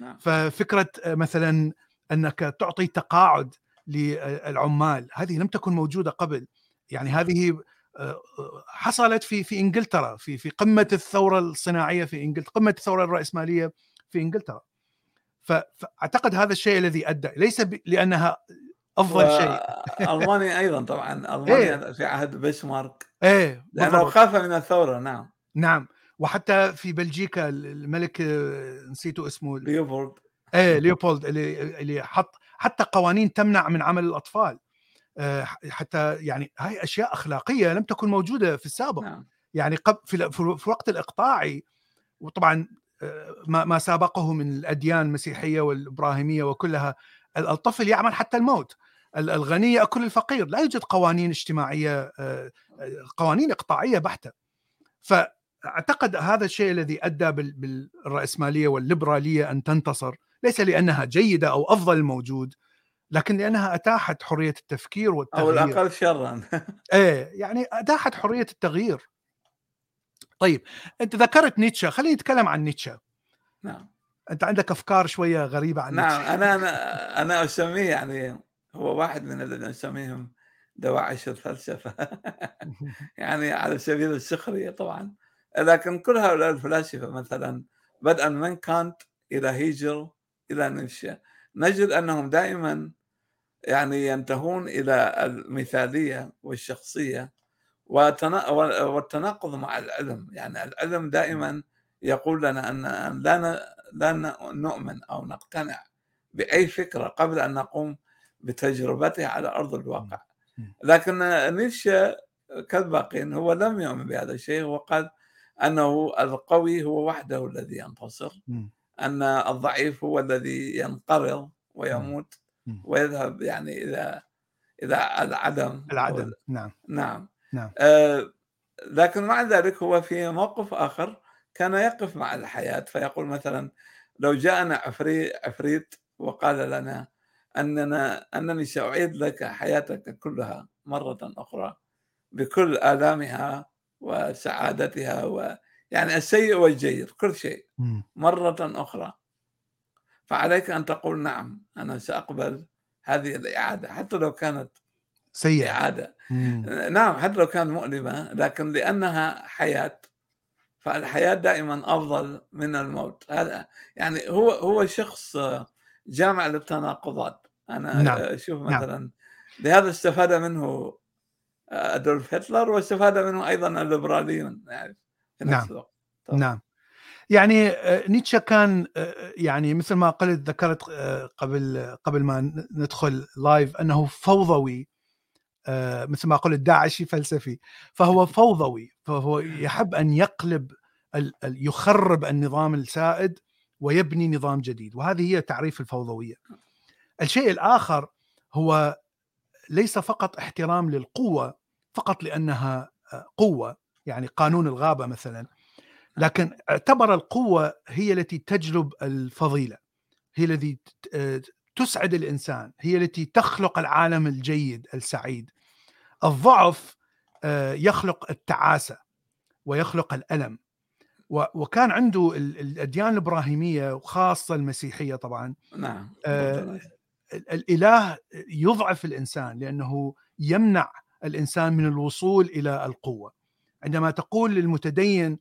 نعم. ففكرة مثلا أنك تعطي تقاعد للعمال. هذه لم تكن موجودة قبل. يعني هذه آه، حصلت في في إنجلترا في في قمة الثورة الصناعية في إنجلترا قمة الثورة الرأسمالية في إنجلترا. فأعتقد هذا الشيء الذي أدى ليس لأنها أفضل شيء. ألمانيا أيضا طبعا. ألمانيا في عهد بسمارك إيه لأنه. خاف من الثورة نعم. نعم. وحتى في بلجيكا الملك آه، نسيته اسمه. ليوبولد إيه ليوبولد اللي اللي حط حتى قوانين تمنع من عمل الأطفال. آه، حتى يعني هاي أشياء أخلاقية لم تكن موجودة في السابق. نعم. يعني قبل في في الوقت الإقطاعي وطبعا آه، ما ما سابقه من الأديان المسيحية والإبراهيمية وكلها ال- الطفل يعمل حتى الموت. ال- الغني يأكل الفقير. لا يوجد قوانين اجتماعية آه، قوانين إقطاعية بحتة. فأعتقد هذا الشيء الذي أدى بال- بالرأسمالية والليبرالية أن تنتصر. ليس لأنها جيدة أو أفضل الموجود لكن لأنها أتاحت حرية التفكير أو والتغيير. الأقل شرا. إيه يعني أتاحت حرية التغيير. طيب أنت ذكرت نيتشه خلينا نتكلم عن نيتشه. نعم. أنت عندك أفكار شوية غريبة عن نعم نيتشه؟ أنا أنا أنا أسميه يعني هو واحد من الذين نسميهم دواعش الفلسفة. يعني على سبيل السخرية طبعا. لكن كل هؤلاء الفلاسفة مثلا بدءا من كانت إلى هيجل إلى نيتشه نجد أنهم دائما يعني ينتهون إلى المثالية والشخصية والتناقض مع العلم. يعني العلم دائما يقول لنا أن أن لا لا نؤمن أو نقتنع بأي فكرة قبل أن نقوم بتجربتها على أرض الواقع. لكن نيتشه كالباقين هو لم يؤمن بهذا الشيء. هو قال أنه القوي هو وحده الذي ينتصر. أن الضعيف هو الذي ينقرض ويموت مم. ويذهب يعني إلى إلى العدم. العدم. نعم. نعم. نعم. آه لكن مع ذلك هو في موقف آخر كان يقف مع الحياة فيقول مثلا لو جاءنا عفريت عفريت وقال لنا أننا أنني سأعيد لك حياتك كلها مرة أخرى بكل آلامها وسعادتها ويعني السيء والجيد كل شيء. مرة أخرى فعليك أن تقول نعم أنا سأقبل هذه الإعادة حتى لو كانت سيئة إعادة مم. نعم حتى لو كانت مؤلمة لكن لأنها حياة فالحياة دائما أفضل من الموت هذا يعني هو هو شخص جامع للتناقضات أنا نعم. أشوف نعم. مثلا لهذا استفاد منه أدولف هتلر واستفاد منه أيضا الليبراليون يعني في نفس نعم. الوقت طبعا. نعم. يعني آه، نيتشه كان آه، يعني مثل ما قلت ذكرت آه، قبل قبل ما ندخل لايف أنه فوضوي مثل ما قلت داعشي فلسفي. فهو فوضوي. فهو يحب أن يقلب يخرب النظام السائد ويبني نظام جديد. وهذه هي تعريف الفوضوية. الشيء الآخر هو ليس فقط احترام للقوة فقط لأنها قوة. يعني قانون الغابة مثلا. لكن اعتبر القوة هي التي تجلب الفضيلة هي التي تسعد الإنسان هي التي تخلق العالم الجيد السعيد. الضعف آه، يخلق التعاسة ويخلق الألم. وكان عنده الأديان الإبراهيمية وخاصة المسيحية طبعا. نعم آه الإله يضعف الإنسان لأنه يمنع الإنسان من الوصول إلى القوة. عندما تقول للمتدين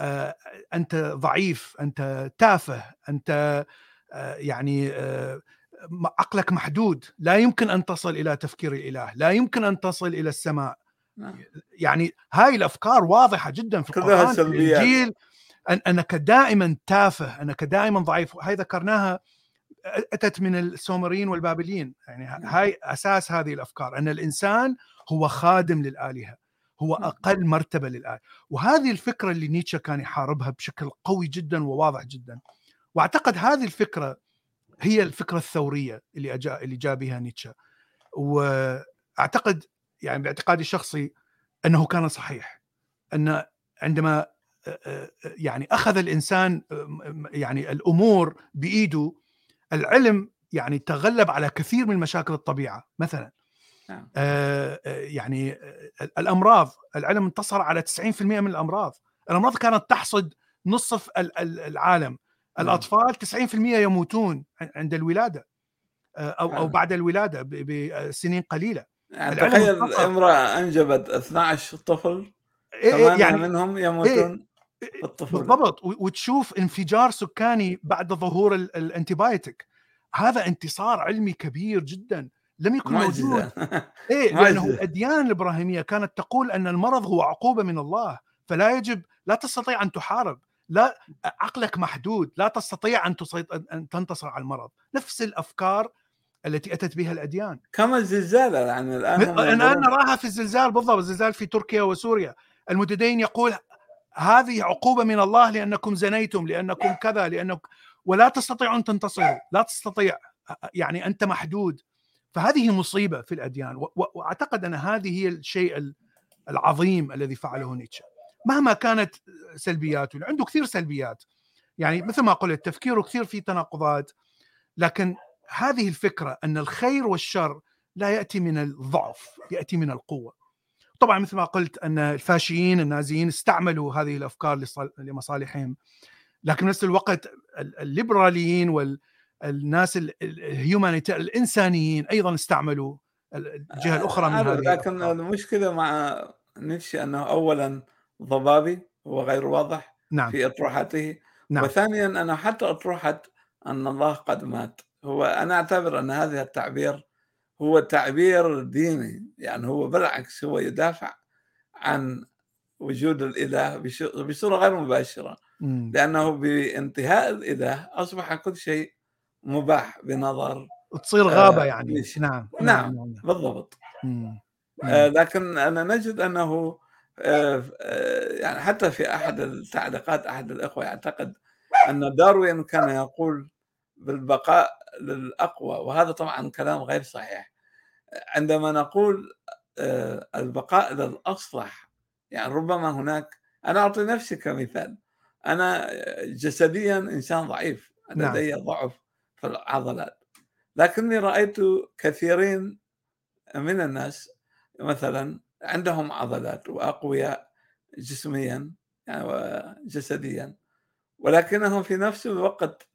آه أنت ضعيف أنت تافه أنت آه يعني آه عقلك محدود لا يمكن أن تصل إلى تفكير الإله لا يمكن أن تصل إلى السماء. نعم. يعني هاي الأفكار واضحة جدا في القرآن في الإنجيل أنك دائما تافه أنك دائما ضعيف. هاي ذكرناها أتت من السومريين والبابليين. يعني نعم. هاي أساس هذه الأفكار أن الإنسان هو خادم للآلهة. هو. أقل مرتبة للالهه وهذه الفكرة اللي نيتشه كان يحاربها بشكل قوي جدا وواضح جدا. وأعتقد هذه الفكرة هي الفكرة الثورية اللي أجا اللي جاء بها نيتشه. وأعتقد يعني باعتقادي الشخصي أنه كان صحيح. أن عندما يعني أخذ الإنسان يعني الأمور بإيده العلم يعني تغلب على كثير من مشاكل الطبيعة مثلا. نعم. يعني الأمراض العلم انتصر على 90% من الأمراض. الأمراض كانت تحصد نصف العالم. نعم. الأطفال 90% يموتون عند الولادة أو أو بعد الولادة بسنين قليلة. يعني تخيل امرأة أنجبت 12 طفل إيه، إيه، يعني منهم يموتون إيه، الطفولة. بالضبط. وتشوف انفجار سكاني بعد ظهور الانتيبايوتيك هذا انتصار علمي كبير جدا. لم يكن موجود إيه لأنه الأديان الإبراهيمية كانت تقول أن المرض هو عقوبة من الله فلا يجب لا تستطيع أن تحارب لا عقلك محدود لا تستطيع أن أن تنتصر على المرض. نفس الأفكار التي أتت بها الأديان. كما الزلزال يعني الآن الان نراها في الزلزال بالضبط الزلزال في تركيا وسوريا. المتدين يقول هذه عقوبة من الله لأنكم زنيتم لأنكم كذا لأنكم ولا تستطيعون تنتصروا لا تستطيع يعني أنت محدود. فهذه مصيبة في الأديان وأعتقد أن هذه هي الشيء العظيم الذي فعله نيتشه. مهما كانت سلبياته عنده كثير سلبيات. يعني مثل ما قلت تفكيره كثير في تناقضات لكن هذه الفكرة أن الخير والشر لا يأتي من الضعف يأتي من القوة. طبعا مثل ما قلت أن الفاشيين النازيين استعملوا هذه الأفكار لمصالحهم لكن نفس الوقت الليبراليين الهيومانيتي الإنسانيين أيضا استعملوا الجهة الأخرى من هذه لكن الأفكار. المشكلة مع نيتشه أنه اولا ضبابي وغير واضح نعم. في إطروحاته نعم. وثانيا انه حتى اطروحه أن الله قد مات هو أنا أعتبر أن هذا التعبير هو تعبير ديني يعني هو بالعكس هو يدافع عن وجود الإله بصورة غير مباشرة لأنه بانتهاء الإله أصبح كل شيء مباح بنظر تصير غابة آه يعني. نعم نعم, نعم, نعم. بالضبط. آه لكن أنا نجد أنه آه, آه، يعني حتى في أحد التعليقات أحد الإخوة يعتقد أن داروين كان يقول بالبقاء للأقوى وهذا طبعا كلام غير صحيح. عندما نقول آه، البقاء للأصلح يعني ربما هناك أنا أعطي نفسي كمثال أنا جسديا إنسان ضعيف نعم. لدي ضعف. في العضلات. لكني رأيت كثيرين من الناس مثلا عندهم عضلات وأقوياء جسميا يعني وجسديا ولكنهم في نفس الوقت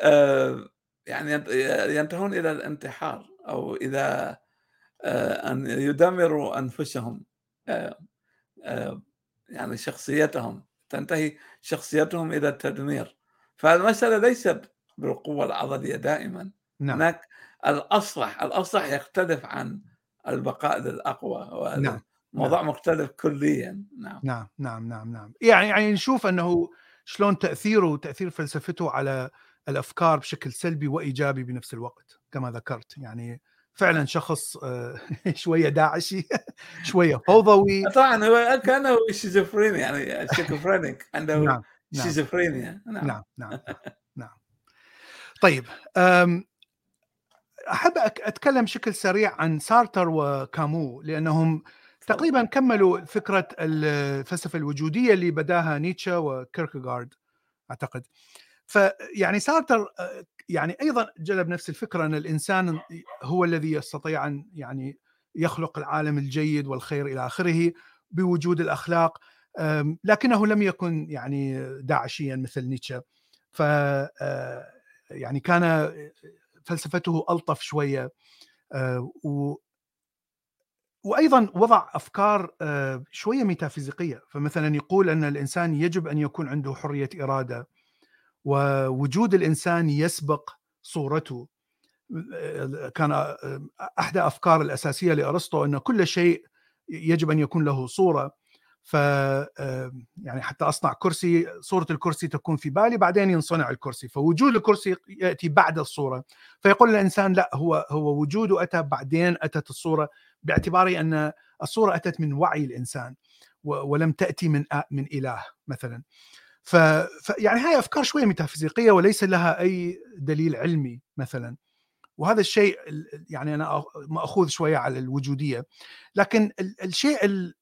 آه، يعني ينتهون إلى الانتحار أو إذا آه، أن يدمروا أنفسهم آه، يعني شخصيتهم. تنتهي شخصيتهم إلى التدمير. فالمسألة ليست بالقوة العضلية دائما. نعم. هناك الأصلح الأصلح يختلف عن البقاء للأقوى نعم موضوع مختلف كليا. نعم. نعم نعم نعم نعم. يعني يعني نشوف أنه شلون تأثيره تأثير فلسفته على الأفكار بشكل سلبي وإيجابي بنفس الوقت كما ذكرت. يعني فعلا شخص آه، شوية داعشي شوية فوضوي. طبعا هو كأنه شيزوفرينيا يعني schizophrenic عنده نعم نعم. شيزوفرينيا. نعم. نعم نعم نعم. طيب أحب أتكلم بشكل سريع عن سارتر وكامو لأنهم تقريبا كملوا فكرة الفلسفة الوجودية اللي بداها نيتشه وكيركغارد أعتقد. فيعني سارتر يعني أيضا جلب نفس الفكرة أن الإنسان هو الذي يستطيع أن يعني يخلق العالم الجيد والخير إلى آخره بوجود الأخلاق لكنه لم يكن يعني داعشيا مثل نيتشه. ف يعني كان فلسفته ألطف شوية آه، و وأيضا وضع أفكار آه، شوية ميتافيزيقية فمثلا يقول أن الإنسان يجب أن يكون عنده حرية إرادة ووجود الإنسان يسبق صورته. آه، كان أحدى أفكار الأساسية لأرسطو أن كل شيء يجب أن يكون له صورة. ف يعني حتى أصنع كرسي صورة الكرسي تكون في بالي بعدين ينصنع الكرسي. فوجود الكرسي يأتي بعد الصورة. فيقول الإنسان لا هو هو وجوده أتى بعدين أتت الصورة باعتبار أن الصورة أتت من وعي الإنسان ولم تأتي من من إله مثلا. ف يعني هاي أفكار شوية ميتافيزيقية وليس لها أي دليل علمي مثلا. وهذا الشيء ال- يعني أنا ماخوذ شوية على الوجودية. لكن ال- الشيء ال- ال-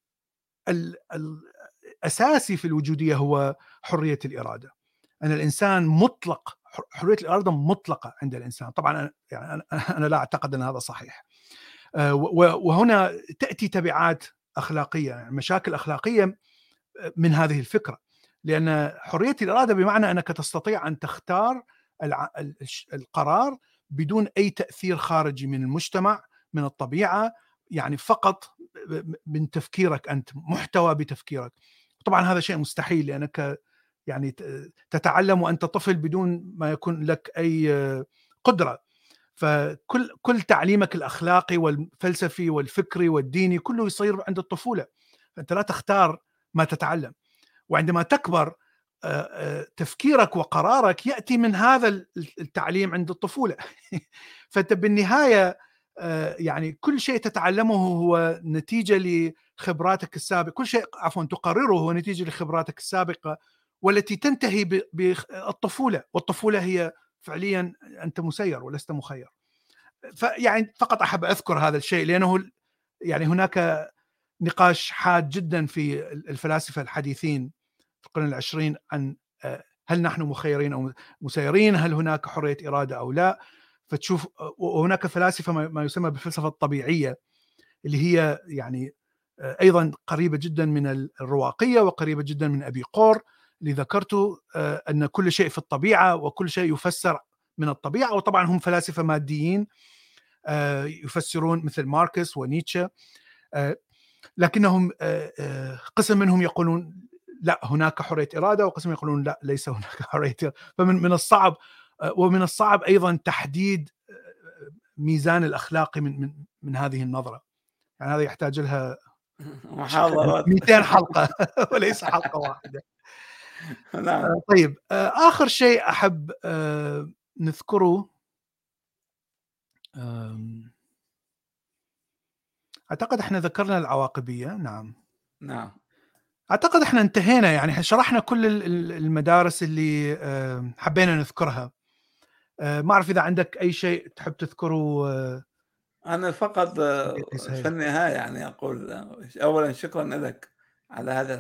الاساسي في الوجودية هو حرية الإرادة. أن الإنسان مطلق حر- حرية الإرادة مطلقة عند الإنسان. طبعا أنا- يعني أنا لا أعتقد أن هذا صحيح. آه، وهنا تأتي تبعات أخلاقية يعني مشاكل أخلاقية من هذه الفكرة. لأن حرية الإرادة بمعنى أنك تستطيع أن تختار القرار بدون أي تأثير خارجي من المجتمع من الطبيعة يعني فقط من تفكيرك أنت محتوى بتفكيرك. طبعا هذا شيء مستحيل لأنك يعني تتعلم وأنت طفل بدون ما يكون لك أي قدرة. فكل كل تعليمك الأخلاقي والفلسفي والفكري والديني كله يصير عند الطفولة. فأنت لا تختار ما تتعلم. وعندما تكبر تفكيرك وقرارك يأتي من هذا التعليم عند الطفولة. فأنت بالنهاية يعني كل شيء تتعلمه هو نتيجة لخبراتك السابقة كل شيء عفوا تقرره هو نتيجة لخبراتك السابقة والتي تنتهي بالطفولة والطفولة هي فعليا أنت مسير ولست مخير فيعني فقط أحب أذكر هذا الشيء لأنه يعني هناك نقاش حاد جدا في الفلاسفة الحديثين في القرن العشرين عن آه، هل نحن مخيرين أو مسيرين؟ هل هناك حرية إرادة أو لا؟ فتشوف وهناك فلاسفة ما يسمى بالفلسفه الطبيعيه اللي هي يعني أيضا قريبة جدا من الرواقية وقريبة جدا من أبي قور اللي ذكرته أن كل شيء في الطبيعة وكل شيء يفسر من الطبيعة وطبعا هم فلاسفة ماديين يفسرون مثل ماركس ونيتشه لكنهم قسم منهم يقولون لا هناك حرية إرادة وقسم يقولون لا ليس هناك حرية إرادة. فمن من الصعب ومن الصعب أيضا تحديد آه، ميزان الأخلاقي من من من هذه النظرة. يعني هذا يحتاج لها محاضرات 200 حلقة وليس حلقة واحدة. نعم. آه، طيب آه، آخر شيء أحب نذكره أعتقد إحنا ذكرنا العواقبية. نعم. نعم. أعتقد إحنا انتهينا. يعني شرحنا كل ال- ال- المدارس اللي حبينا نذكرها. ما أعرف إذا عندك أي شيء تحب تذكره آه، أنا فقط آه،. في النهاية. يعني أقول آه، أولا شكرا لك على هذه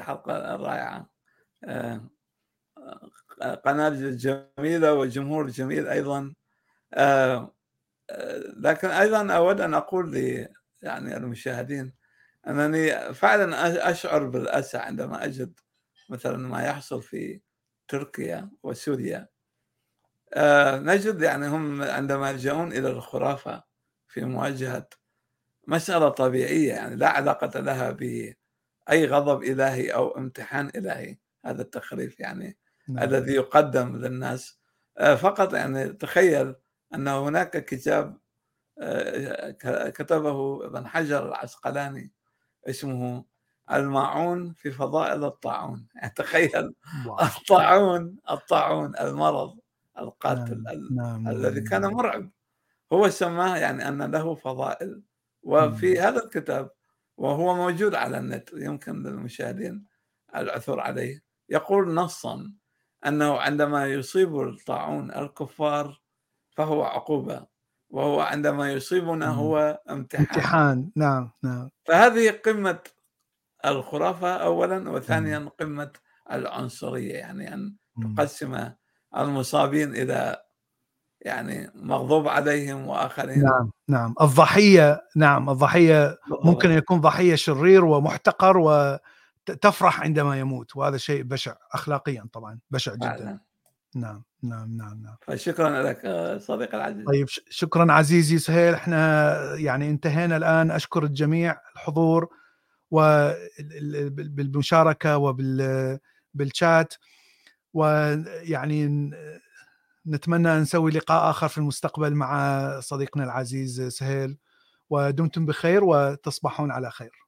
آه، آه، قناة جميلة والجمهور جميل آه، آه، لكن أيضا أود أن أقول ل يعني المشاهدين أنني فعلا أشعر بالأسى عندما أجد مثلا ما يحصل في تركيا وسوريا. آه، نجد يعني هم عندما يلجؤون إلى الخرافة في مواجهة مسألة طبيعية يعني لا علاقة لها بأي غضب إلهي أو امتحان إلهي. هذا التخريف يعني نعم. الذي يقدم للناس. آه، فقط يعني تخيل أن هناك كتاب آه، كتبه ابن حجر العسقلاني اسمه الماعون في فضائل الطاعون. يعني تخيل الطاعون الطاعون المرض. القاتل نعم. نعم. الذي نعم، كان نعم. مرعب هو سماه يعني أن له فضائل وفي هذا الكتاب وهو موجود على النت يمكن للمشاهدين العثور عليه يقول نصا أنه عندما يصيب الطاعون الكفار فهو عقوبة وهو عندما يصيبنا هو امتحان امتحان نعم نعم فهذه قمة الخرافة أولا وثانيا قمة العنصرية يعني أن تقسم المصابين إلى يعني مغضوب عليهم وآخرين. نعم نعم. الضحية نعم الضحية ممكن يكون ضحية شرير ومحتقر وتفرح عندما يموت وهذا شيء بشع اخلاقيا طبعا بشع جدا. فعلا. نعم نعم نعم نعم. فشكرا لك صديقي العزيز. طيب شكرا عزيزي سهيل. إحنا يعني انتهينا الآن. أشكر الجميع الحضور وبالمشاركه وبالشات ويعني نتمنى نسوي لقاء آخر في المستقبل مع صديقنا العزيز سهيل ودمتم بخير وتصبحون على خير.